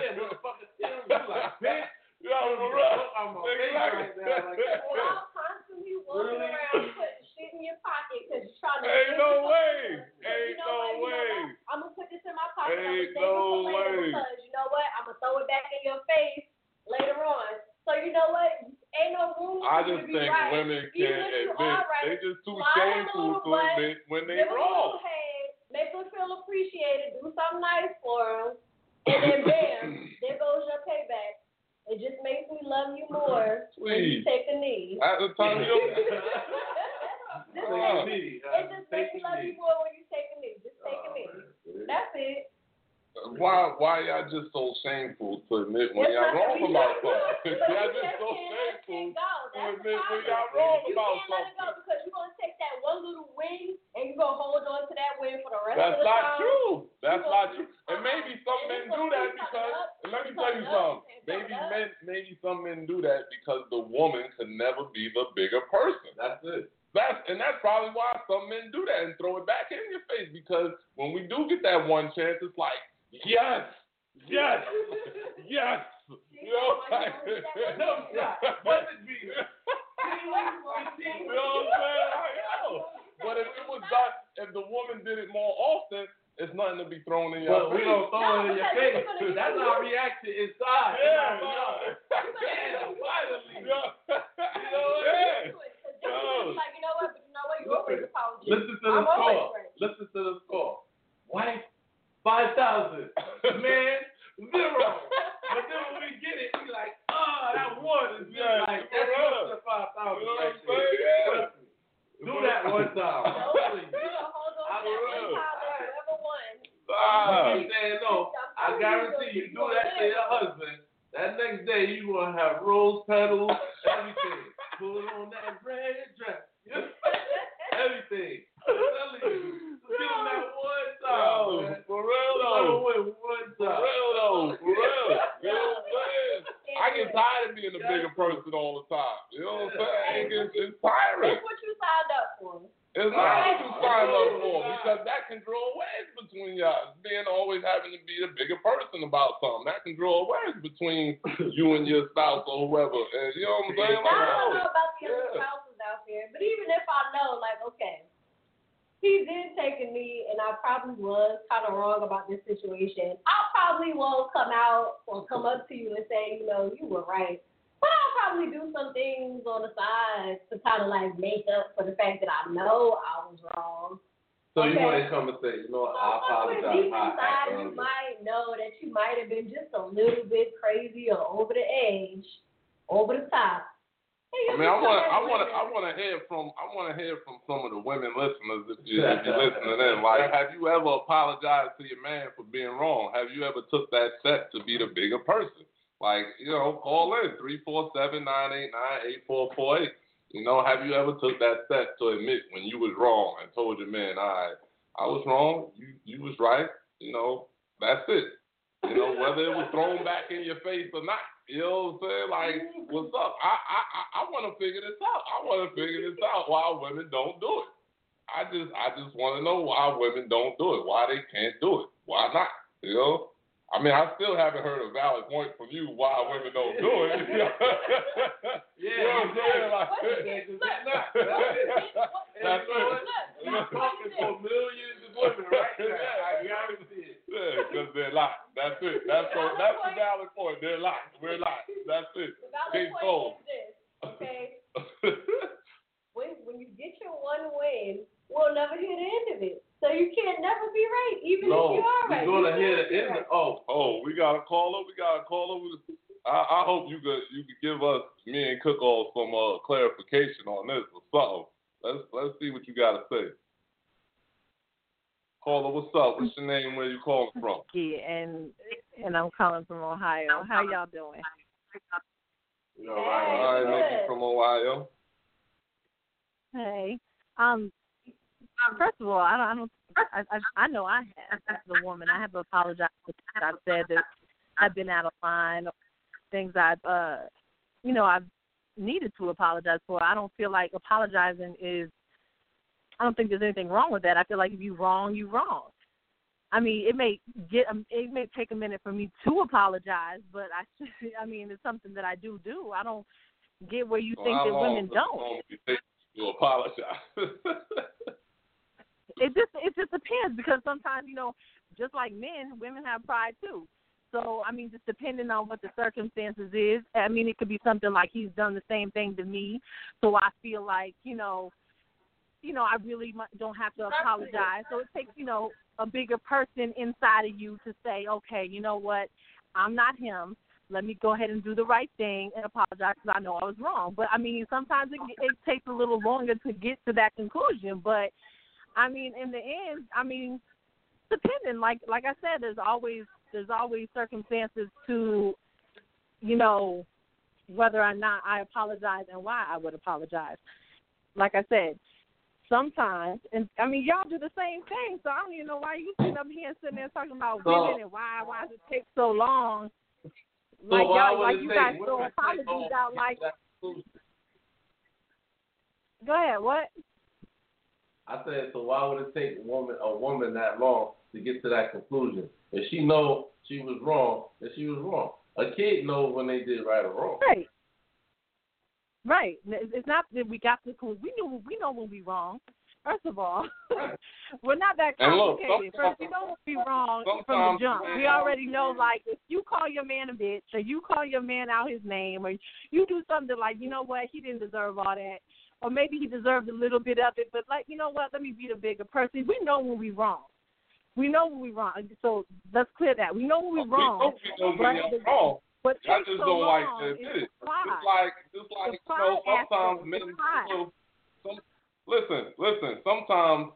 I I was wrong, you you was right, you know, that's it. You know, whether it was thrown back in your face or not. You know what I'm saying? Like, what's up? I I I, I wanna figure this out. I wanna figure this out why women don't do it. I just I just wanna know why women don't do it, why they can't do it, why not? You know? I mean, I still haven't heard a valid point from you why women don't do it. yeah, you know what I'm saying? Like, that's it. You're talking for millions of women right now. I guarantee it. Yeah, because they're locked. That's it. That's so. That's the valid point. They're locked. We're locked. That's it. The valid point is this. Okay. when when you get your one win we'll never hear the end of it. So you can't never be right, even no, if you are right. We're gonna hear the end. Right. Oh, oh, we got a caller. We got a caller. I, I hope you could you could give us me and Cookoff some uh, clarification on this or something. Let's let's see what you got to say. Caller, what's up? What's your name? Where you calling from? And and I'm calling from Ohio. How y'all doing? You? Hey, all right, from Ohio. Hey, um, um, first of all, I don't. I, don't, I, I, I know I have as a woman. I have apologized for things I've said that I've been out of line, things I've, uh, you know, I've needed to apologize for. I don't feel like apologizing is. I don't think there's anything wrong with that. I feel like if you're wrong, you're wrong. I mean, it may get um, it may take a minute for me to apologize, but I I mean, it's something that I do do. I don't get where you well, think that women don't. You think you apologize. it just it just depends because sometimes you know just like men women have pride too so i mean just depending on what the circumstances is i mean it could be something like he's done the same thing to me so i feel like you know you know i really don't have to apologize so it takes you know a bigger person inside of you to say okay you know what i'm not him let me go ahead and do the right thing and apologize because I know I was wrong. But I mean, sometimes it, it takes a little longer to get to that conclusion. But I mean, in the end, I mean, depending, like like I said, there's always there's always circumstances to, you know, whether or not I apologize and why I would apologize. Like I said, sometimes, and I mean, y'all do the same thing. So I don't even know why you sitting up here and sitting there talking about So- women and why why does it take so long? Like why y'all, like you take guys throw apologies out like. get to that conclusion? Go ahead. What? I said, so why would it take a woman a woman that long to get to that conclusion? If she know she was wrong, then she was wrong. A kid knows when they did right or wrong. Right. Right. It's it's not that we got to. We knew we know when we wrong. First of all, we're not that And look, complicated. First, we know when we wrong from the jump. man, We already know, like, if you call your man a bitch, or you call your man out his name, or you do something like, you know what, he didn't deserve all that, or maybe he deserved a little bit of it, but like, you know what, let me be the bigger person. We know when we're wrong. We know when we're wrong. So let's clear that. We know when we wrong. We know we but the- wrong. But I just so don't like to admit it. the like, just like you know, sometimes men still. Some, listen, listen. Sometimes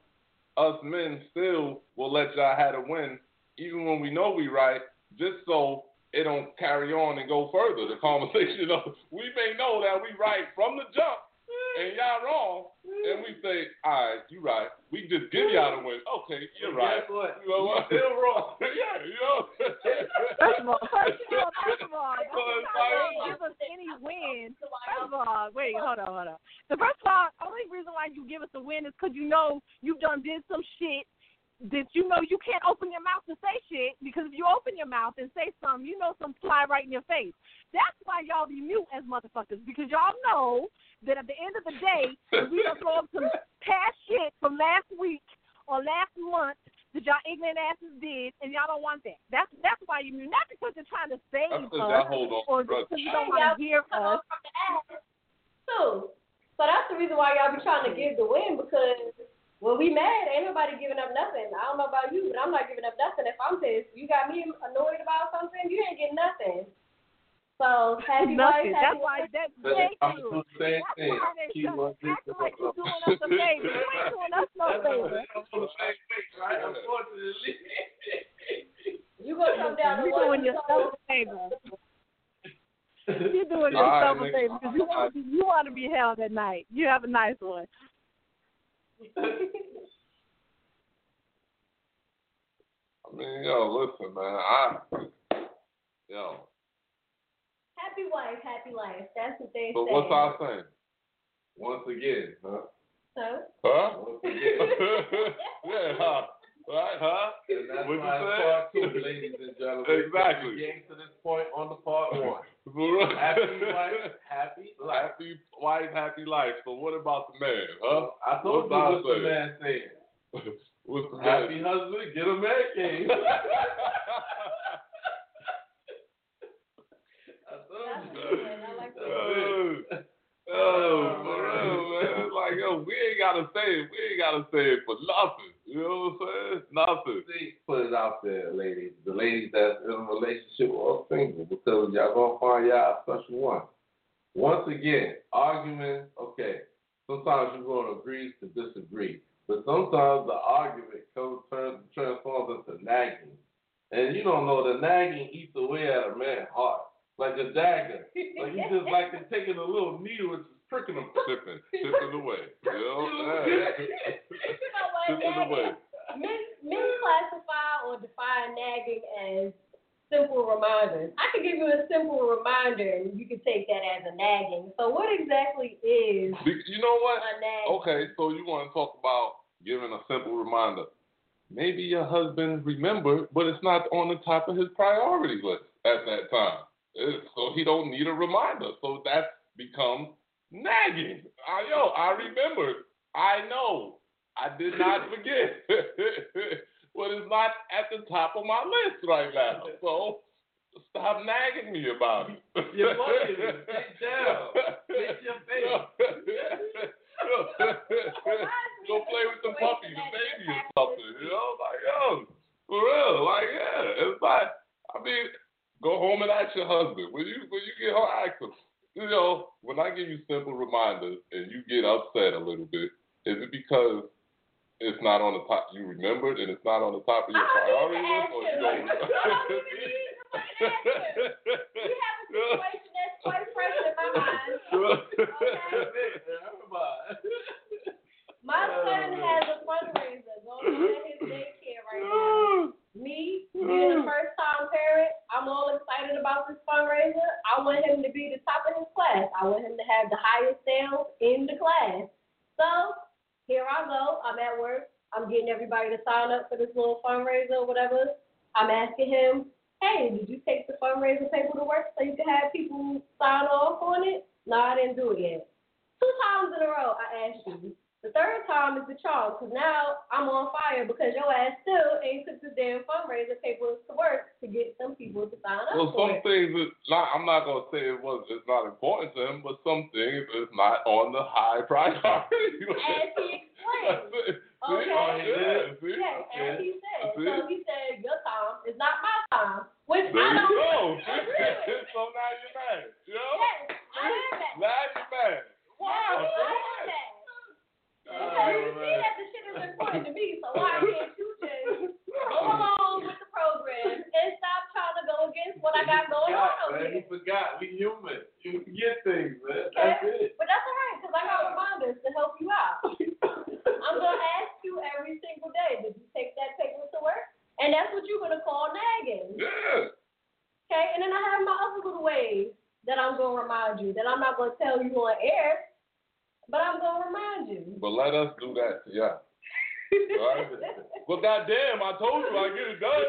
us men still will let y'all have a win, even when we know we right, just so it don't carry on and go further. The conversation of we may know that we right from the jump, and y'all wrong, and we say, all right, you right. We just give y'all the win. Okay, you're But right. guess what? You know what? You still wrong. yeah, you know. First of all, first of all, first of all, So don't it's try to like- give us any win. First of all, wait, hold on, hold on. The first of all, only reason why you give us a win is because you know you've done did some shit that you know you can't open your mouth to say shit because if you open your mouth and say something, you know some fly right in your face. That's why y'all be mute as motherfuckers because y'all know that at the end of the day, if we don't throw up some past shit from last week or last month that y'all ignorant asses did, and y'all don't want that. That's that's why you mute. Not because you're trying to save us hold on or because you don't want to hear us. too. So that's the reason why y'all be trying to give the win because when we mad, ain't nobody giving up nothing. I don't know about you, but I'm not giving up nothing. If I'm pissed, you got me annoyed about something, you ain't getting nothing. So happy wife, happy That's why life. that thank you. doing That's why they Keep shut- on this acting like you doing us a favor. You ain't doing us no favor. Right? Unfortunately. You gonna come down to You're doing yourself a favor. You're doing yourself a favor because you want to you want to be held at night. You have a nice one. I mean, yo, listen, man. I, yo. happy wife, happy life. That's what they So say. what's our saying? Once again, huh? Huh? Huh? Once again. yeah, huh? Right, huh? And that's What you why say? part two, ladies and gentlemen. Exactly. We getting to this point on the part one. Happy wife, happy life. Happy wife, happy life. So what about the man, huh? I told What's you what the man saying. What's the Happy man? husband, get a man cave. I told That's you. a good one. I like that. Oh, oh, for real, man. It's like, yo, we ain't gotta say it. We ain't gotta say it for nothing. You know what I'm saying? Nothing. See, put it out there, ladies. The ladies that's in a relationship or single, because y'all gonna find y'all a special one. Once again, argument, okay. Sometimes you're gonna agree to disagree. But sometimes the argument comes turns transforms into nagging. And you don't know the nagging eats away at a man's heart. Like a dagger. Like you just like to taking a little needle and just pricking him. sipping chipping away. You know? Yeah. You know what, Chipping nagging- away. Men, men classify or define nagging as simple reminders. I could give you a simple reminder and you could take that as a nagging. So what exactly is You know what? Okay, so you want to talk about giving a simple reminder. Maybe your husband remembered, but it's not on the top of his priority list at that time. So he don't need a reminder. So that becomes nagging. I, yo, I remember. I know. I did not forget. but it's not at the top of my list right now. So stop nagging me about it. You're bugging me. Sit down. Fix your face. Go play with the puppy, the baby or something. You know, like yo, for real, like yeah. It's like I mean, go home and ask your husband when you when you get home, ask him. You know, when I give you simple reminders and you get upset a little bit, is it because it's not on the top? You remembered and it's not on the top of your priority list, or you don't? We have a situation that's quite fresh in my mind. My son has a fundraiser going on at his daycare right now. Me, being a mm. first time parent, I'm all excited about this fundraiser. I want him to be the top of his class. I want him to have the highest sales in the class. So here I go. I'm at work. I'm getting everybody to sign up for this little fundraiser or whatever. I'm asking him, hey, did you take the fundraiser paper to work so you can have people sign off on it? No, I didn't do it yet. Two times in a row I asked you. The third time is the charm, because now I'm on fire because your ass still ain't took the damn fundraiser papers to work to get some people to sign up Well, some it. things not. I'm not gonna say it was. It's not important to him, but some things is not on the high priority. As he explained. Okay. Oh, yeah, see? Yes, as he said. See? So he said, your time is not my time, which There I don't go. agree with. so now you're mad. You know? Yes, I am mad. Now you're mad. Why? Yes, For I am what? mad. Oh, you see that the shit is important to me, so why can't you just go along with the program and stop trying to go against what I got going on over man, here? you forgot. We human. You forget things, man. Okay? That's it. But that's all right, because I got reminders to help you out. I'm going to ask you every single day, did you take that paper to work? And that's what you're going to call nagging. Yeah. Okay? And then I have my other little ways that I'm going to remind you, that I'm not going to tell you on air, but I'm going to remind you. But let us do that. Yeah. Right? well, goddamn, I told you I get it done.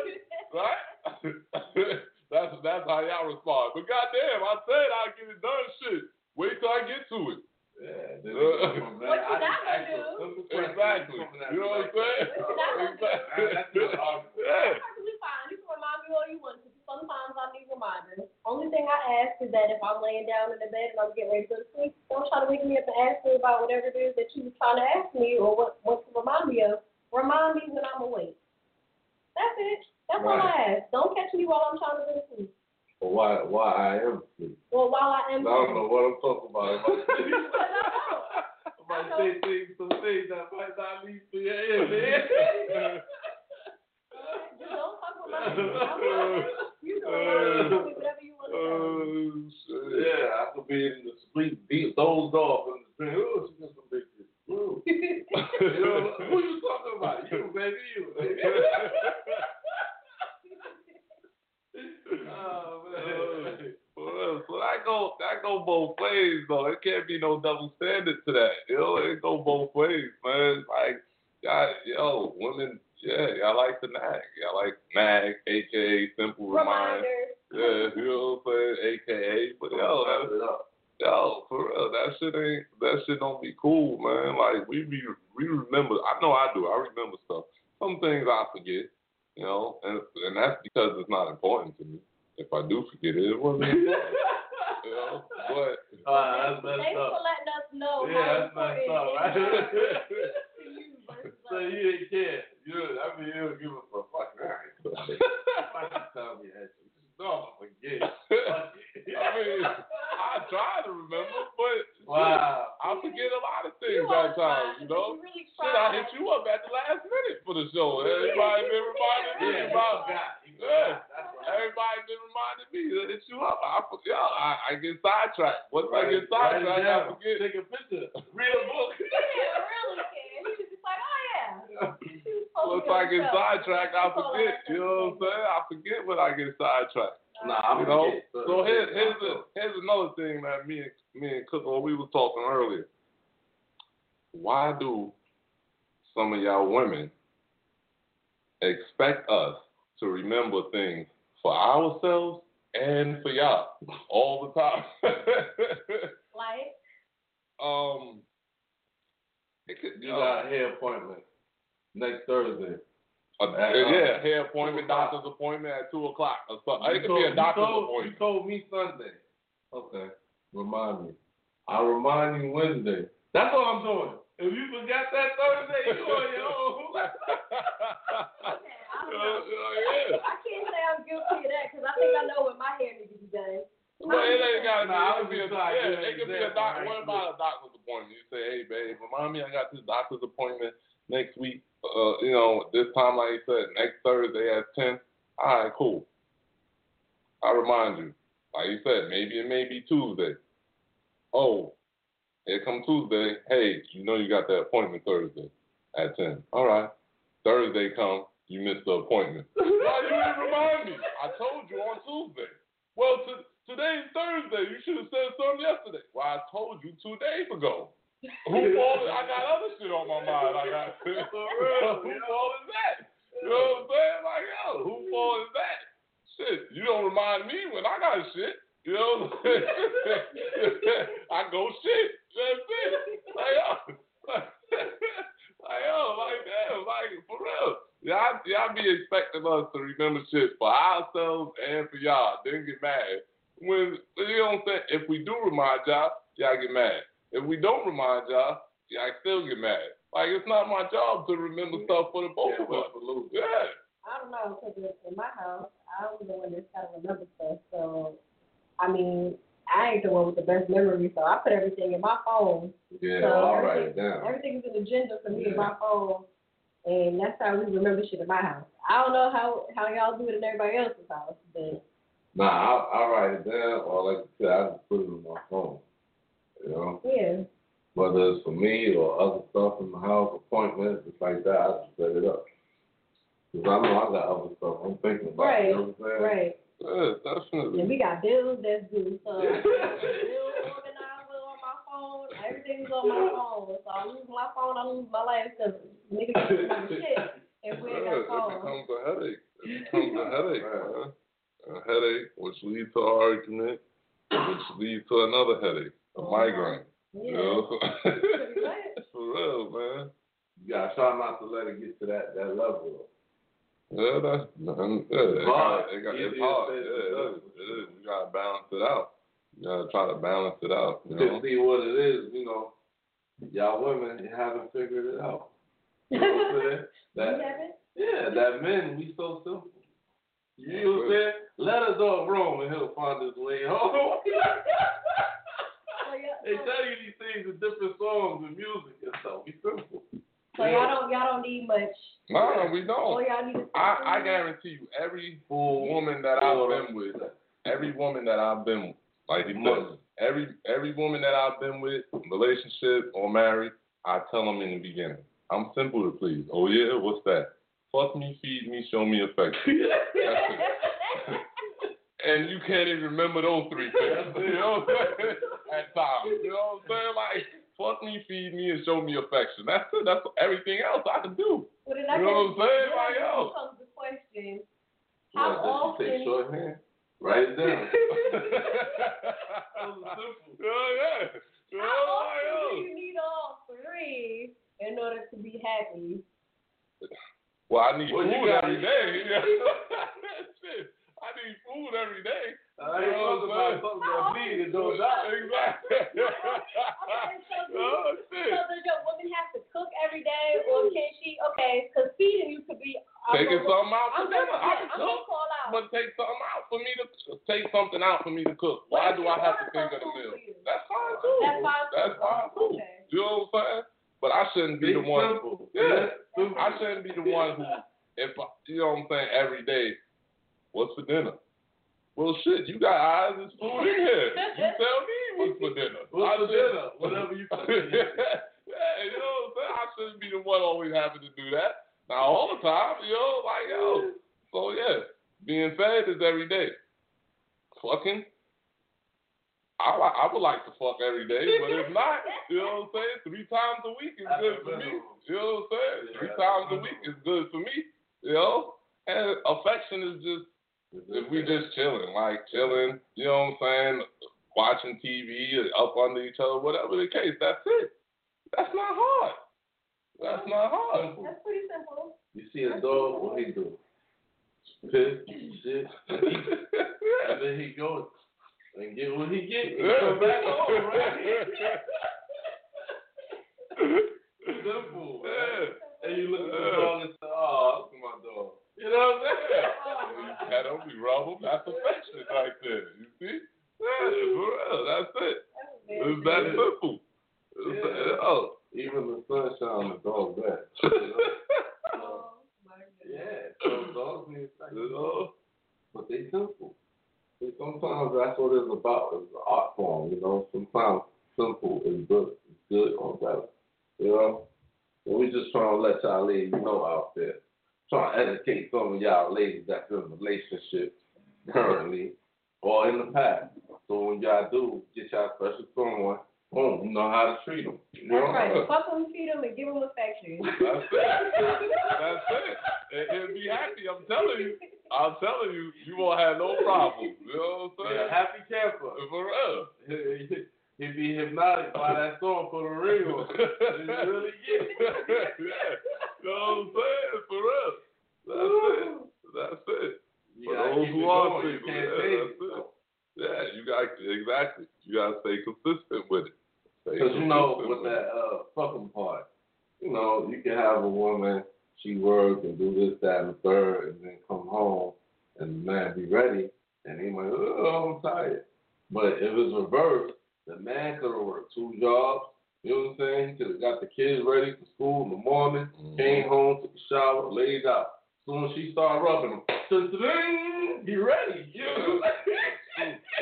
Right? that's that's how y'all respond. But goddamn, I said I get it done. Shit. Wait till I get to it. Yeah, Uh, What you not going to do? Exactly. You know what I'm saying? Exactly. Yeah. perfectly fine. You can remind me all you want to. Sometimes I need reminders. Only thing I ask is that if I'm laying down in the bed and I'm getting ready to go to sleep, don't try to wake me up and ask me about whatever it is that you were trying to ask me or what, what to remind me of. Remind me when I'm awake. That's it. That's all I ask. Don't catch me while I'm trying to go to sleep. Or why, why I am asleep. Or while I am I don't know what I'm talking about. I might know. say things, some things that might not lead to your ear, man. Just don't talk about me. I'm fine. You can remind me. Tell me whatever you want to tell me. Oh. Yeah, I could be in the sleep, deep, dozed off in the dream. Oh, she got some big shit. You know, who you talking about? You, baby, you. oh, man. Well, so that go that go both ways though. It can't be no double standard to that. You know, it go both ways, man. Like, y'all, yo, women, yeah, y'all like the nag. Y'all like nag, aka simple remind. Reminder. Yeah, you know what I'm saying, aka. But yo, that, yo, for real, that shit ain't that shit don't be cool, man. Like we be we remember. I know I do. I remember stuff. Some things I forget, you know, and and that's because it's not important to me. If I do forget it, it wasn't important. you know, but Ah, that's messed Thanks up. for letting us know Yeah, how that's messed important up, right? is to you versus so you ain't care. You, I mean, you don't give a fuck. Fuck, all right. Why you tell me that shit? No, I'm forget. I mean, I try to remember, but Wow. I forget a lot of things You are at You know, you really shit, I hit you up at the last minute for the show. Everybody been reminding me Yeah, about. you Yeah. forgot. That's right. Everybody been reminding me to hit you up. I forget. I, I get sidetracked. Once I get Write it sidetracked, I forget. Take a picture. Read a book. Yeah, really care. He was just like, oh yeah. Once I get sidetracked, I forget. You know what I'm saying? I forget when I get sidetracked. Nah, I you know. So here, here's a, here's another thing that me and me and Cook, or we were talking earlier. Why do some of y'all women expect us to remember things for ourselves and for y'all all the time. Like, um, it could, You got a hair appointment next Thursday. Uh, yeah, hair appointment, doctor's appointment at two o'clock. Or something. It could be a doctor's you told, appointment. You told me Sunday. Okay. Remind me. I'll remind you Wednesday. That's all I'm doing. If you forgot that Thursday, you on your own. okay, I don't know. I can't say I'm guilty of that because I think I know when my hair needs to be done. Well, it ain't got to Nah, I be. It could be a, just trying to yeah, give an it could be a example, doc. What about a doctor's appointment? You say, hey, babe, remind me I got this doctor's appointment next week. Uh, you know, this time, like you said, next Thursday at ten. All right, cool. I remind you. Like you said, maybe it may be Tuesday. Oh, here come Tuesday. Hey, you know you got that appointment Thursday at ten. All right. Thursday come, you missed the appointment. Why you didn't remind me? I told you on Tuesday. Well, to, today's Thursday. You should have said something yesterday. Well, I told you two days ago. Who fault? I got other shit on my mind. I got who fault is that? You know what I'm saying? Like, yo, who fault is that? Shit, you don't remind me when I got shit. You know what I'm saying? I go shit. That's it. Like, yo. like, yo, like, damn, like, for real. Y'all, y'all be expecting us to remember shit for ourselves and for y'all. Then get mad. When, you know what I'm saying? If we do remind y'all, y'all get mad. If we don't remind y'all, y'all still get mad. Like, it's not my job to remember stuff for the both of us. Yeah. I don't know because in my house, I'm the one that's got to remember stuff. So, I mean, I ain't the one with the best memory, so I put everything in my phone. Yeah, so I'll write everything- it down. Everything's an agenda for me in my phone, and that's how we remember shit in my house. I don't know how how y'all do it in everybody else's house, but Nah, I'll, I'll write it down, or like you said, I just put it in my phone. You know, yeah. whether it's for me or other stuff in the house, appointments, it's like that, I just set it up. Because I know I got other stuff I'm thinking about. Right, You know what I'm saying? right. Yeah, definitely. And we got bills that's due, so bill organizer on my phone, everything's on my phone. So I lose my phone, I lose my life because niggas can't remember shit if we ain't Yeah, got it phones. becomes a headache. It becomes a headache, man. A headache, which leads to an argument, which leads to another headache, a migraine. You know? For real, man. You gotta try not to let it get to that, that level. Yeah, that's yeah, it It's hard. got, it got, it's hard. Yeah, it is. It is. You gotta balance it out. You gotta try to balance it out. You To know. see what it is, you know, y'all women, you haven't figured it out. You know what I'm saying? That, yeah, that men, we so simple. You know what I'm saying? Let us all wrong and he'll find his way home. They tell you these things in different songs and music and stuff. We simple. So y'all don't y'all don't need much. No, we don't. y'all need is I, I guarantee you, every woman that I've been with, every woman that I've been with, like mm-hmm. you said, every every woman that I've been with, relationship or married, I tell them in the beginning, I'm simple to please. Oh yeah, what's that? Fuck me, feed me, show me affection. That's it. and you can't even remember those three things. You know what I'm? At times, you know what I'm saying? Like, fuck me, feed me, and show me affection. That's it. That's everything else I can do. Well, You I know what I'm saying? Like, yo. becomes the question: How often? take shorthand? Write it down. Yeah, yeah. You How know, often like, do yo. you need all three in order to be happy? Well, I need Well, you food got- every day. Shit, I need food every day. I ain't talking about something that bleed and don't die. Exactly. Okay, so, do you, Oh, shit. so does your woman have to cook every day, or can she? Okay, because feeding you could be. I'm Taking gonna- something out for I'm gonna, dinner. I can I'm gonna cook. call out. But take something out for me to take something out for me to cook. Why do I have to think of the meal? That's fine too. That's fine too. That's fine too. Okay. You know what I'm saying? But I shouldn't be the Be one. simple. Yeah. I shouldn't be the one who, if I, you know what I'm saying, every day, what's for dinner? Well, shit, you got eyes. There's food in here. You tell me what's for dinner. What's I for should- dinner? Whatever you cook. yeah, you know what I'm saying? I shouldn't be the one always having to do that. Now, all the time, you know, like, yo. So, yeah, being fed is every day. Fucking, I, I would like to fuck every day, but if not, you know what I'm saying? Three times a week is good for me. You know what I'm saying? Three times a week is good for me, you know? And affection is just If we just chilling, like chilling, you know what I'm saying, watching TV, up under each other, whatever the case, that's it. That's not hard. That's not hard. That's pretty simple. You see a dog, what he do? Piss, shit, and then he goes and get what he get. He come back home, right? Simple, man. And you look at the dog and say, "Oh, that's my dog." You know what I'm saying? you pet him, you rub him, that's affection right there. You see? Yeah, for real, that's it. It's that simple. It's Yeah. oh. Even the sunshine, on the dog back. yeah, dogs need affection. But they simple. See, sometimes that's what it's about. It's an art form, you know. Sometimes simple is good. It's good or better. You know? And we just trying to let y'all ladies know out there. Trying to educate some of y'all ladies that's in relationships currently or in the past. So when y'all do get y'all special someone, boom, you know how to treat them. You know? That's right. Fuck them, feed them, and give them affection. That's it. That's it. And, and be happy. I'm telling you. I'm telling you, you won't have no problem. You know what I'm saying? Yeah, happy camper. For real. He'd be hypnotic by that song for the real. on. You really get yeah. You know what I'm saying? For real. That's it. That's it. You For gotta those keep who are going. You single, can't yeah, that's it. Yeah, you got exactly. You gotta stay consistent with it. Because you know, with that uh, fucking part, you know, you can have a woman, she work and do this, that, and the third, and then come home, and the man be ready, and he might, oh, I'm tired. But if it's reversed, the man could have worked two jobs. You know what I'm saying? He could have got the kids ready for school in the morning, Mm-hmm. came home, took a shower, laid out. Soon as she started rubbing him, ding, be ready. You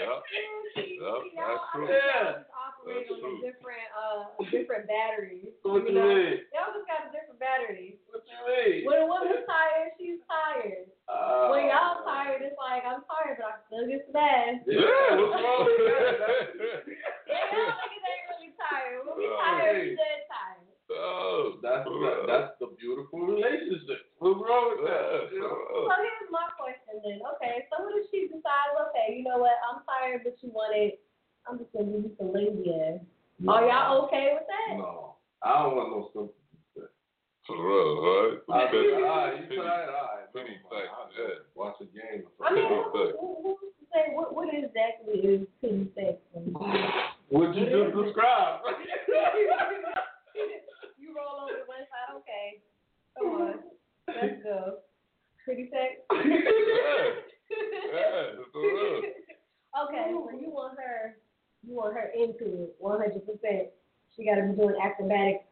know? Yep, that's true. Yeah. Operate on a different, uh, different batteries. What you know? mean? Y'all just got a different battery. What you mean? When a woman's tired, she's tired. Uh, when y'all tired, it's like I'm tired, but I still get to bed. Yeah, what's wrong with that? Yeah, y'all niggas ain't really tired. When we tired, hey. we dead tired. Oh, that's that's the beautiful relationship. What's wrong with that? You know? So here's my question then. Okay, so what if she decides, okay, you know what, I'm tired, but you want it, I'm just gonna give you some lazy Oh, Are y'all oh, okay with that? No, I don't want no simple. For real, right? I mean, all right, you Pity- tired? All right, pity never mind. sex, I'll yeah. just Watch a game. or I mean, something. who, who, who's to say what, what exactly is pity sex? What you just described. you roll over to one side, okay. Come on, let's go. Pretty sex. Yeah, for real. Okay, so you want her, you want her into it, one hundred percent. She got to be doing acrobatic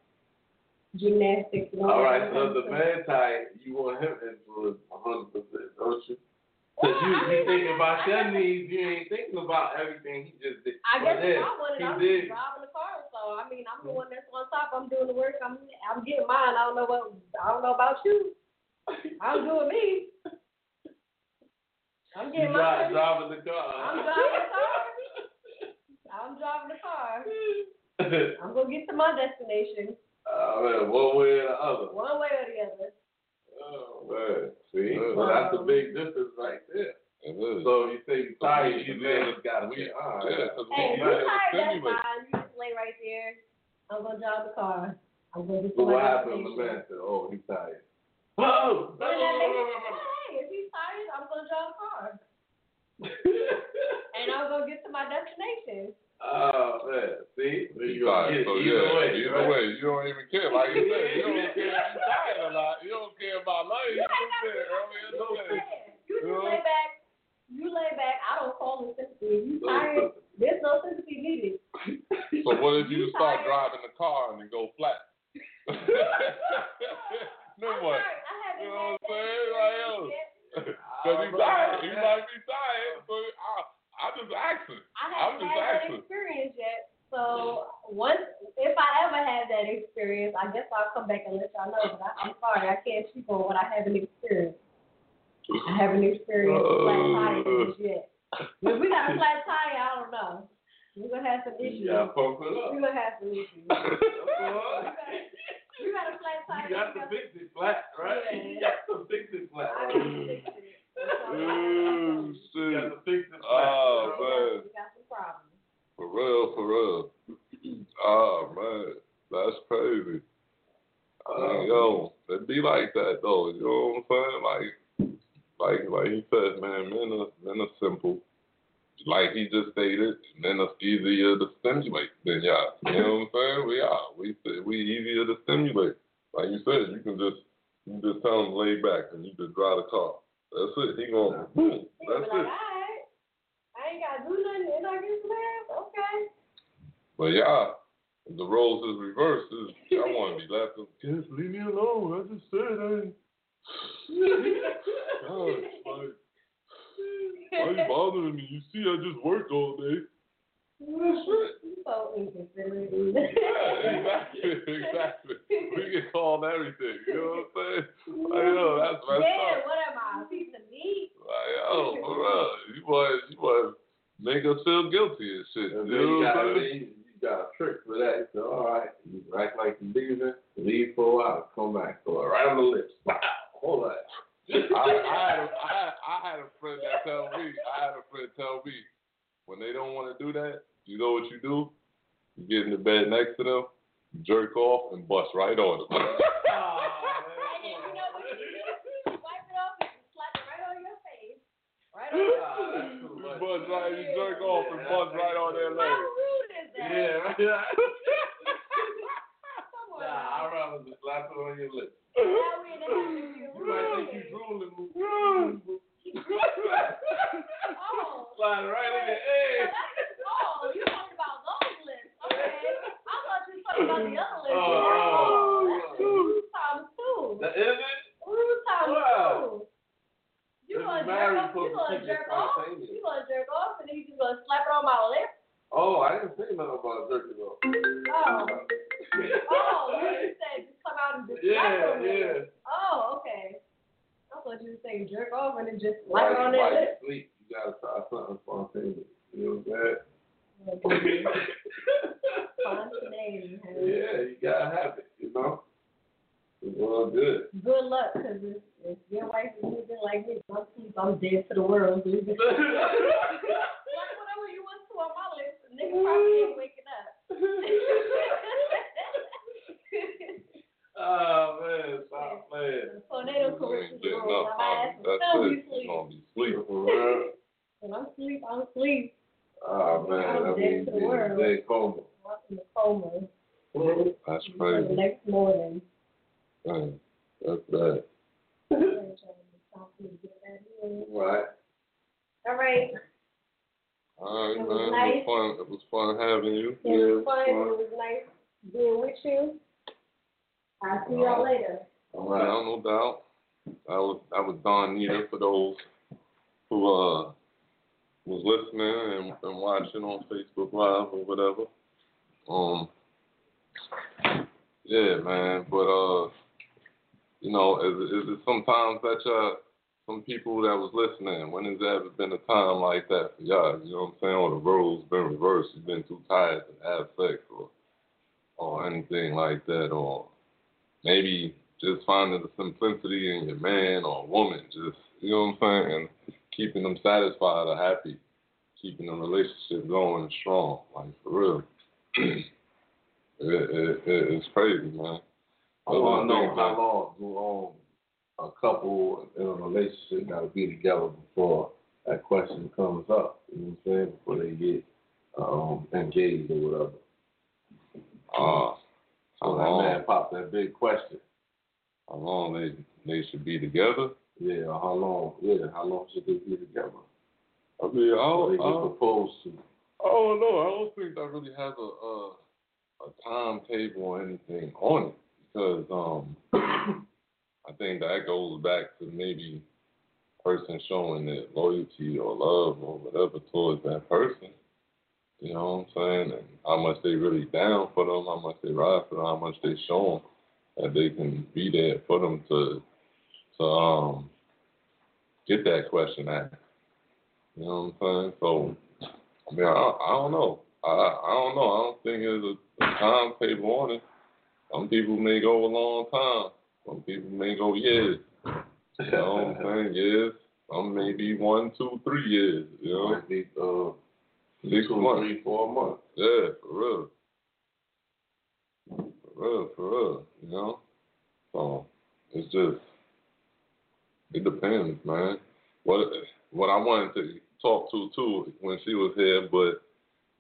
gymnastics. And all All that right, kind so of the stuff. man tired, you want him into it 100%, don't you? Because you, you thinking about your needs, you ain't thinking about everything he just did. I guess But if then, I wanted, he I'm did. just driving the car. So I mean, I'm the one that's on top. I'm doing the work. I'm I'm getting mine. I don't know what I don't know about you. I'm doing me. I'm You getting drive, mine. driving the car. I'm driving the car. I'm driving the car. I'm gonna get to my destination uh, man, one way or the other. one way or the other. Oh, man. See? Yeah. Well, that's a big difference right there. It is. So you say you're tired, you We- man just got to we- be, all right. yeah, 'cause we Hey, if you're tired, that's fine. You just lay right there. I'm gonna drive the car. I'm gonna get So what happened when the man said, oh, he's tired? Oh! Then that nigga- Hey, if he's tired, I'm gonna drive the car. and I'm gonna get to my destination. Oh, man. See? He You gonna tired, it so either yeah, way. either right? way, you don't even care. Like you said, you don't care if you're tired or not. You don't care about life. You You ain't just said earlier You today. You just lay back. You lay back. I don't call it sympathy. You tired, there's no sympathy needed. So what if you You start tired. driving the car and it go flat? then what? I You know what I'm saying? Like, yo. Cause you tired, you might be tired. So I, I just asking. I I'm haven't just had that experience yet. So once, if I ever have that experience, I guess I'll come back and let y'all know. But I, I'm sorry, I can't speak on what I haven't experienced. I haven't experienced a flat tire yet. If we got a flat tire, I don't know. We're gonna have some issues. Pump it up. We're gonna have some issues. you got a flat tire. You got to fix it flat, right? Yeah. You got to fix it flat. I Ooh, mm, shit! you got to fix it flat. Oh, man. You got some problems. For real, for real. oh, man. That's crazy. I yo, um, it be like that though. You know what I'm saying? Like, like, like he said, man, men are men are simple. Like he just stated, men are easier to stimulate than y'all. You know what I'm saying? We are. We we easier to stimulate. Like you said, you can just you just tell him lay back and you just drive the car. That's it. He gonna boom. He That's be like, it. alright, I ain't gotta do nothing and I get some. Okay. But y'all, the roles is reversed, is I want to be left. Just leave me alone. I just said I. ain't- God, like, why you bothering me? You see, I just worked all day. so inconsiderate. Yeah, exactly, exactly. We get called everything. You know what I'm saying? Like, yo, that's messed Yeah, up. what am I? A piece of meat? Like, yo, for real, you want, you want to make us feel guilty and shit. And You then know you what got, I'm saying? you, you got a trick for that. So, all right, you act like you're leaving, leave for a while, come back, go right on the lips. Wow, hold on. I, I, had a, I, had, a friend that tell me, I had a friend tell me, when they don't want to do that, you know what you do? You get in the bed next to them, jerk off, and bust right on them. And then you know what you do? Wipe it off and slap right on your face. Right on your you bust right, you jerk off and bust right on their leg. How rude is that? Yeah, Come. Nah, I'd rather just slap it on your lips. That way they have to You might think you drooling. Oh. Slide right in Wait, there. Hey. Oh, you talking about those. Okay. I thought you were talking about the other lips. Oh, oh, oh. that's rude times two. That is it? Rude times Wow. two. You gonna jerk off? You gonna jerk off? You gonna jerk off and then you just gonna slap it on my lip? Oh, I didn't think nothing about jerking off. Oh. Oh, you said out and Yeah, yeah. Oh, okay. I thought you were saying jerk off and then just slap it you, on their while you sleep, you gotta try something spontaneous. You know what I'm saying? Spontaneity, honey. yeah, you gotta have it, you know? It's all good. Good luck, because if, if your wife is moving like me, I'm sleep, I'm dead to the world. dude. like whatever you want to on my lips, the nigga probably ain't waking up. Oh man, stop playing. Tornado You commercials ain't getting roll, up, my ass That's still it. be gonna be sleep. For real? When I'm asleep, I'm asleep. Oh man, I'm that dead means to the you're world. a coma. I'm in a coma. That's The crazy. next morning. Man, that's bad. Right. All right. All right, It man. was It was fun. It was fun having you. It was fun. It was nice being with you. I'll see y'all later. No doubt, no doubt. That was that was Donita for those who uh was listening and, and watching on Facebook Live or whatever. Um yeah, man. But uh you know, is, it- is it sometimes that y'all some people that was listening, when has there ever been a time like that for y'all? You know what I'm saying? Or the roles been reversed, you've been too tired to have sex or or anything like that, or maybe just finding the simplicity in your man or woman, just you know what I'm saying, and keeping them satisfied or happy, keeping the relationship going strong, like for real. it, it, it, it's crazy, man. I want to know how long do um, a couple in a relationship got to be together before that question comes up. You know what I'm saying? Before they get um, engaged or whatever. Uh, So how that man popped that big question. How long they they should be together? Yeah, how long? Yeah, how long should they be together? I mean, I don't, get I don't, proposed to. I don't know. I don't think that really has a a, a timetable or anything on it because um I think that goes back to maybe person showing that loyalty or love or whatever towards that person. You know what I'm saying? And how much they really down for them, how much they ride for them, how much they show them that they can be there for them to to um get that question asked. You know what I'm saying? So I mean, I, I don't know. I I don't know. I don't think there's a, a timetable on it. Some people may go a long time. Some people may go years. You know what I'm saying? Years. Some may be one, two, three years. You know, Might be uh, six two, months. three, four months. Yeah, for real. For real, for real. You know. So it's just it depends, man. What what I wanted to talk to too when she was here, but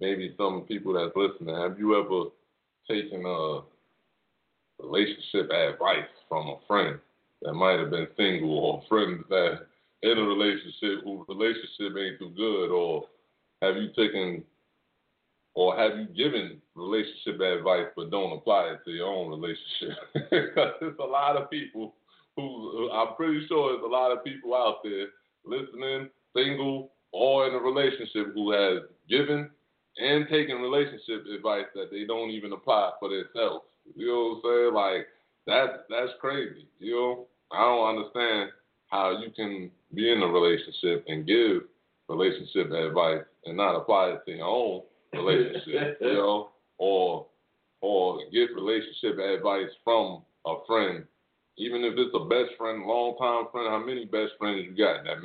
maybe some people that's listening, have you ever taken a relationship advice from a friend that might have been single or a friend that in a relationship whose relationship ain't too good or have you taken or have you given relationship advice but don't apply it to your own relationship? Because there's a lot of people who I'm pretty sure there's a lot of people out there listening, single or in a relationship who has given and taken relationship advice that they don't even apply for themselves. You know what I'm saying? Like that that's crazy. You know, I don't understand how you can be in a relationship and give relationship advice and not apply it to your own relationship, you know, or or get relationship advice from a friend, even if it's a best friend, long time friend. How many best friends you got? That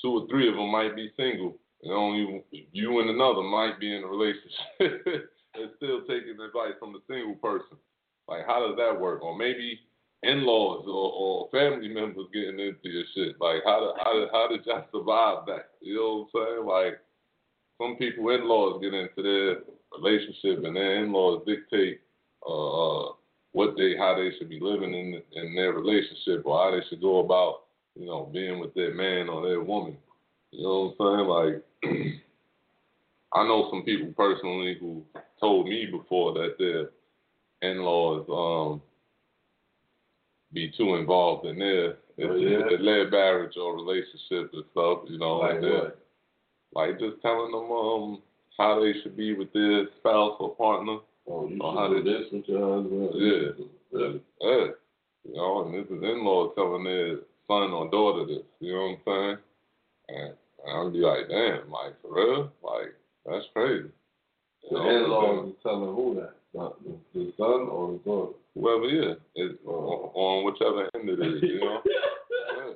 two or three of them might be single. and only you, and another might be in a relationship and still taking advice from the single person. Like, how does that work? Or maybe in-laws or, or family members getting into your shit. Like, how did how did how did y'all survive that? You know what I'm saying? Like, some people in-laws get into their relationship and their in-laws dictate uh, uh, what they how they should be living in in their relationship or how they should go about you know being with their man or their woman. You know what I'm saying? Like, I know some people personally who told me before that their in-laws um be too involved in their Oh, yeah? their marriage or relationship and stuff. You know, Like what? Like just telling them um how they should be with their spouse or partner. Oh, you or should how do they, this with your husband. Yeah. Really? Yeah. You know, and this is in-law telling their son or daughter this. You know what I'm saying? And I'll be like, damn, like for real, like that's crazy. The You know, in-laws is telling who that? The, the son or the daughter? whoever is, it's on, on whichever end it is, you know. yeah.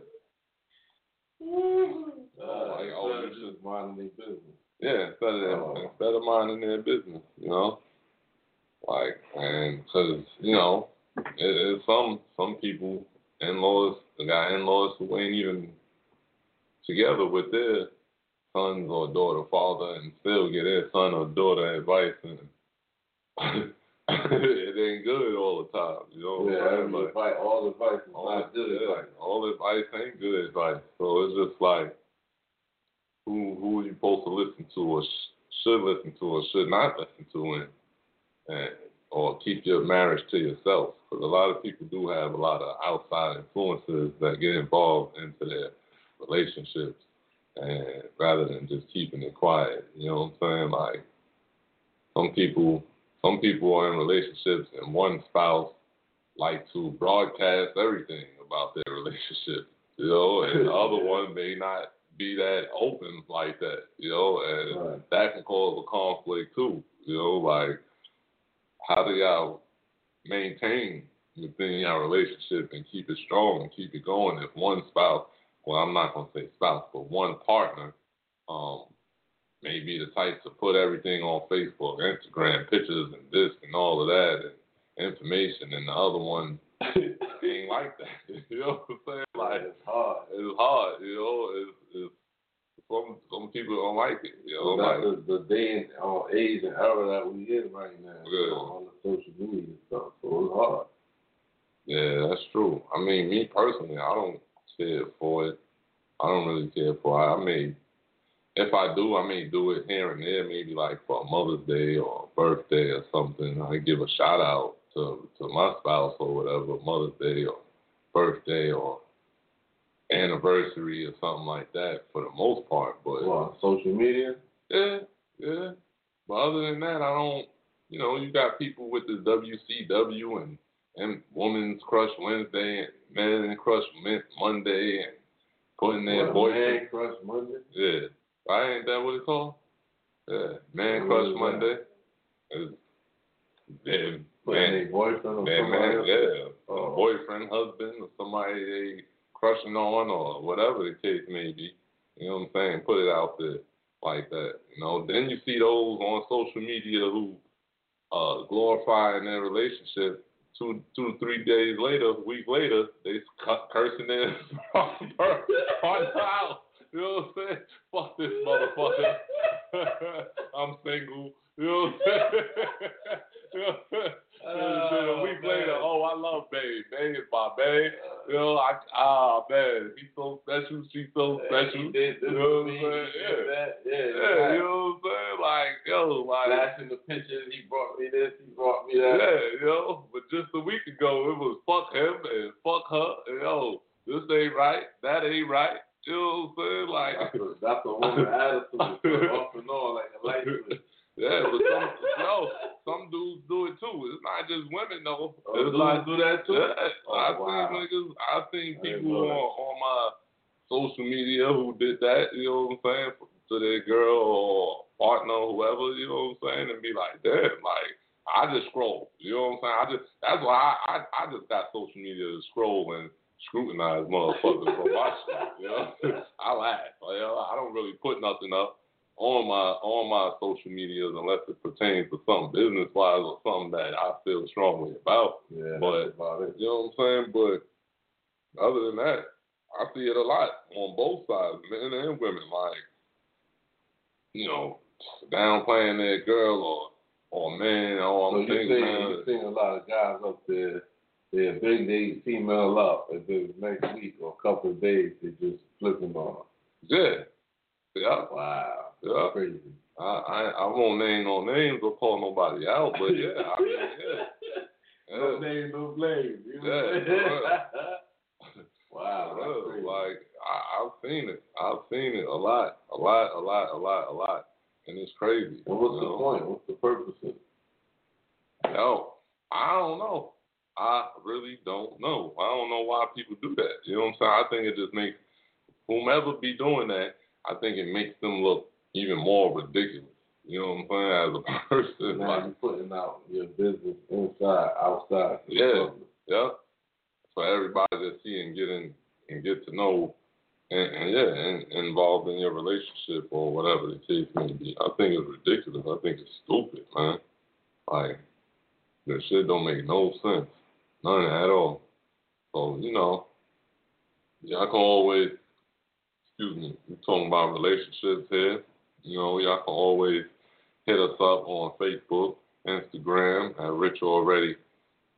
Uh, Like, oh, oh, you it's just minding their business. Yeah, instead of them, Oh. instead of minding their business, you know, like and because you know, it, it's some some people in-laws, they got in-laws who ain't even together with their sons or daughter, father, and still get their son or daughter advice, and it ain't good all the time, you know. Yeah, every Like, advice, all advice is all, not good yeah, advice. all advice ain't good advice. So it's just like, who who are you supposed to listen to, or sh- should listen to, or should not listen to, and, and or keep your marriage to yourself? Because a lot of people do have a lot of outside influences that get involved into their relationships, and rather than just keeping it quiet, you know what I'm saying? Like some people, some people are in relationships, and one spouse like to broadcast everything about their relationship, you know, and the other one may not be that open like that, you know, and Right. that can cause a conflict too, you know, like how do y'all maintain within your relationship and keep it strong and keep it going if one spouse, well, I'm not gonna say spouse, but one partner, um, may be the type to put everything on Facebook, Instagram, pictures and this and all of that and information, and the other one ain't like that. You know what I'm saying? Like it's hard. it's hard. You know, it's, it's some some people don't like it. You know, like the, the day and uh, age and era that we in right now Yeah. on the social media stuff. So it's hard. Yeah, that's true. I mean, me personally, I don't care for it. I don't really care for it. I may, if I do, I may do it here and there, maybe like for a Mother's Day or a birthday or something. I give a shout out to to my spouse or whatever, Mother's Day or birthday or anniversary or something like that for the most part. But Well, social media. yeah, yeah. But other than that, I don't. You know, you got people with the WCW and and Women's Crush Wednesday and Men Crush Monday and putting their What, boyfriend. Man Crush Monday. Yeah, right? Ain't that what it's called? Yeah, Man Crush? Monday. It's man, their boyfriend or somebody man, yeah, Oh. a boyfriend, husband, or somebody they crushing on, or whatever the case may be. You know what I'm saying? Put it out there like that. You know. Then you see those on social media who uh glorifying their relationship two two three days later, a week later, they cu- cursing their partner out. You know what I'm saying? Fuck this motherfucker. I'm single. You know what I'm saying? you know what I'm saying? And then a week later, oh, I love Babe. Babe is my babe. You know, I ah man, he's so special. She's so special. You know what I'm saying? Yeah. Yeah, Yeah, you know what I'm saying? Like, yo, like Flashing the pictures, he brought me this, he brought me that. yeah, you know. But just a week ago, it was fuck him and fuck her. And, yo, this ain't right. That ain't right. You know what I'm saying? Like, That's that's woman attitude, off and on, like a light switch. yeah, but some, yo, some dudes do it too. It's not just women though. Oh, It's dudes like do that too? Yeah, Oh, I wow. seen niggas. I seen people on, on my social media who did that. You know what I'm saying? To their girl or partner or whoever. You know what I'm saying? And be like, damn, like. I just scroll. You know what I'm saying? I just that's why I, I I just got social media to scroll and scrutinize motherfuckers for my shit. You know, I laugh. You know, I don't really put nothing up on my on my social medias unless it pertains to something business wise or something that I feel strongly about. Yeah, but about you know what I'm saying? But other than that, I see it a lot on both sides, men and women. Like, you know, downplaying their girl or or man, oh So I'm you single, see, man. you seen a lot of guys up there, they bring the female up, and then next week or a couple of days they just flip them on. Yeah. Yeah. Wow. Yeah. Crazy. I, I I won't name no names or call nobody out, but yeah, I mean, yeah. No name, no blame. You know Yeah, what I'm saying? wow, that's crazy. like I, I've seen it. I've seen it a lot, a lot, a lot, a lot, a lot, and it's crazy. And what's the know? point? What's the purpose of it? Yo, I don't know. I really don't know. I don't know why people do that. You know what I'm saying? I think it just makes whomever be doing that. I think it makes them look even more ridiculous. You know what I'm saying? As a person, Now like you're putting out your business inside, outside. Yeah, yeah. For everybody to see and get in and get to know, and, and yeah, and involved in your relationship or whatever the case may be. I think it's ridiculous. I think it's stupid, man. Like that shit don't make no sense, none at all. So you know, y'all can always, excuse me, we're talking about relationships here. You know, y'all can always hit us up on Facebook, Instagram at Rich Already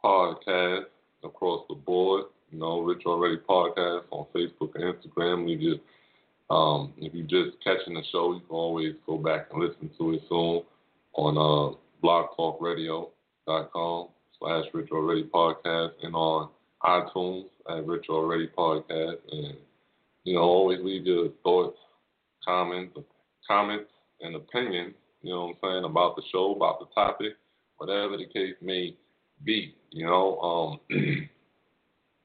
Podcast across the board. You know, Rich Already Podcast on Facebook and Instagram. We just, um, if you're just catching the show, you can always go back and listen to it soon on uh, blogtalkradio.com slash Rich Already Podcast and on iTunes at Rich Already Podcast. And, you know, always leave your thoughts, comments, comments and opinions, you know what I'm saying, about the show, about the topic, whatever the case may be. You know, um,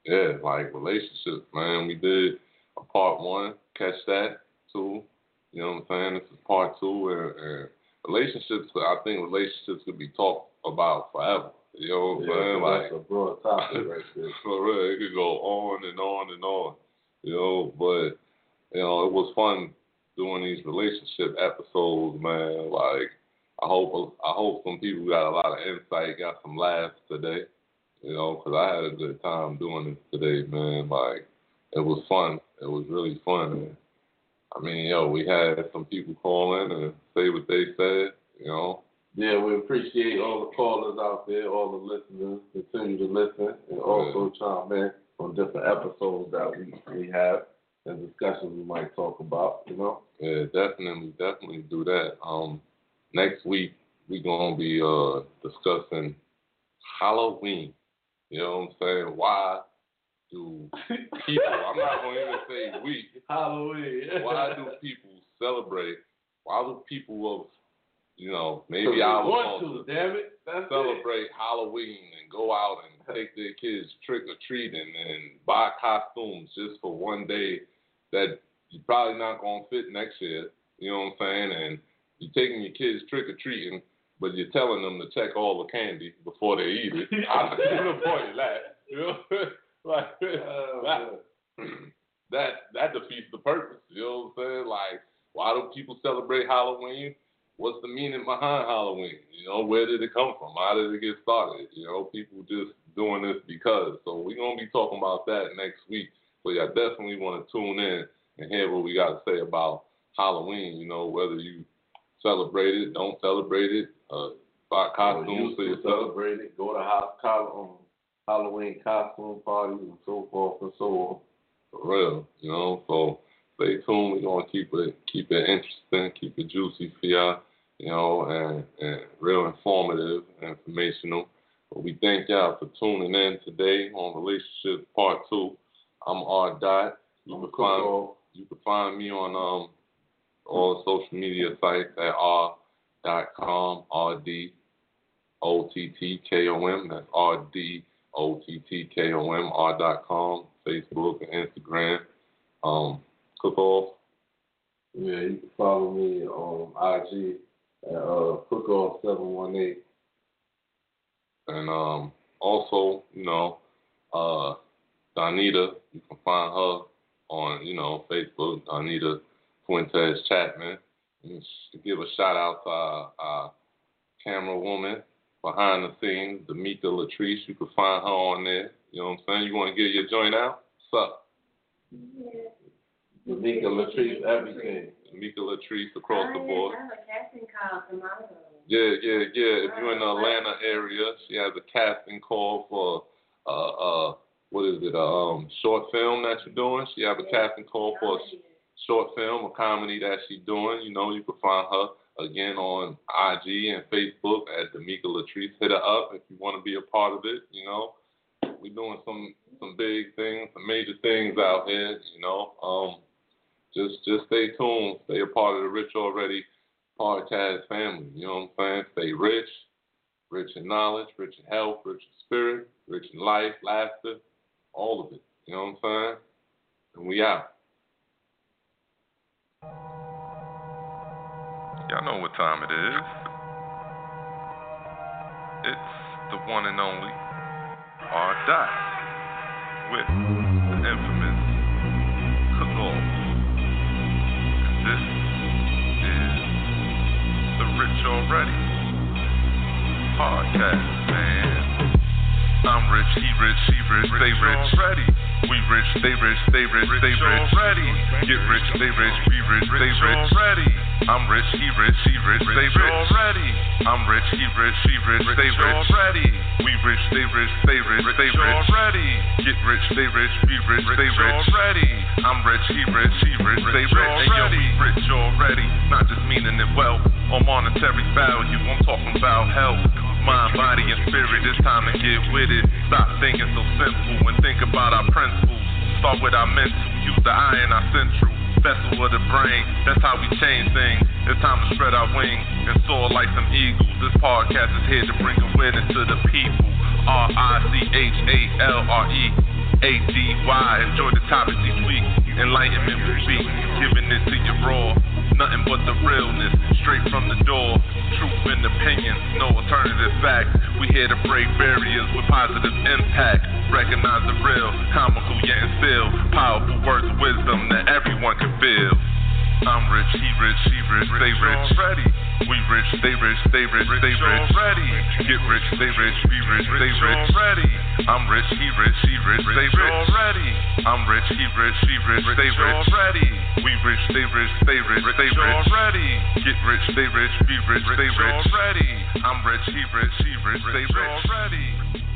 yeah, like relationships, man. We did a part one, catch that, two. You know what I'm saying? This is part two, and, and relationships. I think relationships could be talked about forever. You know what I'm Yeah, saying? Like a broad topic right there. for real, it could go on and on and on. You know, but you know, it was fun doing these relationship episodes, man. Like, I hope I hope some people got a lot of insight, got some laughs today. You know, 'cause I had a good time doing this today, man. Like, it was fun. It was really fun. And, I mean, yo, we had some people call in and say what they said. You know, Yeah, we appreciate all the callers out there, all the listeners. Continue to listen and also chime in on different episodes that we, we have and discussions we might talk about, you know? Yeah, definitely, definitely do that. Um, next week we're gonna be uh discussing Halloween. You know what I'm saying? Why do people? I'm not gonna even say we. Halloween. Why do people celebrate? Why do people of you know maybe our want culture to, damn it. That's it. celebrate Halloween and go out and take their kids trick or treating and buy costumes just for one day that you're probably not gonna fit next year. You know what I'm saying? And you're taking your kids trick or treating, but you're telling them to check all the candy before they eat it. I see the point of that. You know, like Oh, that, that that defeats the purpose. You know what I'm saying? Like, why don't people celebrate Halloween? What's the meaning behind Halloween? You know, where did it come from? How did it get started? You know, people just doing this because. So we're gonna be talking about that next week. So y'all definitely want to tune in and hear what we got to say about Halloween. You know, whether you celebrate it, don't celebrate it, uh, buy costumes for yourself. Celebrate it. Go to house, um, Halloween costume parties and so forth and so on. For real, you know. So stay tuned. We're gonna keep it keep it interesting, keep it juicy for y'all, you know, and, and real informative, informational. But we thank y'all for tuning in today on Relationship Part Two. I'm R. Dot. You can find you can find me on um all social media sites at r dot com r d o t t k o m. That's r d o t t k o m r dot com. Facebook and Instagram. Um, off. Yeah, you can follow me on IG at uh, Cookoff seven one eight. And um, also, you know, uh, Donita, you can find her on, you know, Facebook, Donita Fuentes Chapman. And give a shout out to our, our camera woman behind the scenes, D'Amica Latrice. You can find her on there. You know what I'm saying? You want to get your joint out? What's up? Yeah. D'Amica Latrice, everything. D'Amica Latrice across the board. Have a casting call. Yeah, yeah, yeah. If you're in the Atlanta area, she has a casting call for uh uh what is it, a um short film that you're doing. She has a casting call for a short film, a comedy that she's doing. You know, you can find her again on IG and Facebook at D'Amica Latrice. Hit her up if you want to be a part of it, you know. We're doing some some big things, some major things out here, you know. Um just just stay tuned, stay a part of the Rich Already podcast family. You know what I'm saying? Stay rich, rich in knowledge, rich in health, rich in spirit, rich in life, laughter, all of it. You know what I'm saying? And we out. Y'all know what time it is. It's the one and only R. Dot with the infamous this is the Rich Already podcast, man. I'm rich, he rich, she rich, they rich. Already. We rich, they rich, they rich, they rich. Already. Get rich, they rich, we rich, they rich. Already. I'm rich, he rich, she rich, they rich. Already. I'm rich, he rich, she rich, they rich. Already. We rich, they rich, they rich, they rich. Already. Get rich, they rich, we rich, they rich. Already. I'm rich, he rich, she rich, they rich. Hey yo, we rich already. Not just meaning it well or monetary value. I'm talking about health mind, body, and spirit. It's time to get with it. Stop thinking so simple and think about our principles. Start with our mental, use the eye in our central vessel of the brain. That's how we change things. It's time to spread our wings and soar like some eagles. This podcast is here to bring awareness to the people. R I C H A L R E A D Y. Enjoy the topics each week. Enlightenment will be giving it to you raw. Nothing but the realness, straight from the door. Truth and opinions, no alternative facts. We here to break barriers with positive impact. Recognize the real, comical yet still. Powerful words of wisdom that everyone can feel. I'm rich, he rich, she rich, they rich. Already. We rich, they rich, they rich, they rich. Already. Get rich, they rich, we rich, they rich. Already. I'm rich, he rich, she rich, they rich. Already. I'm rich, he rich, she rich, they rich. Already. We rich, they rich, they rich, they rich. Already. Get rich, they rich, we rich, they rich. Already. I'm rich, he rich, she rich, they rich. Already.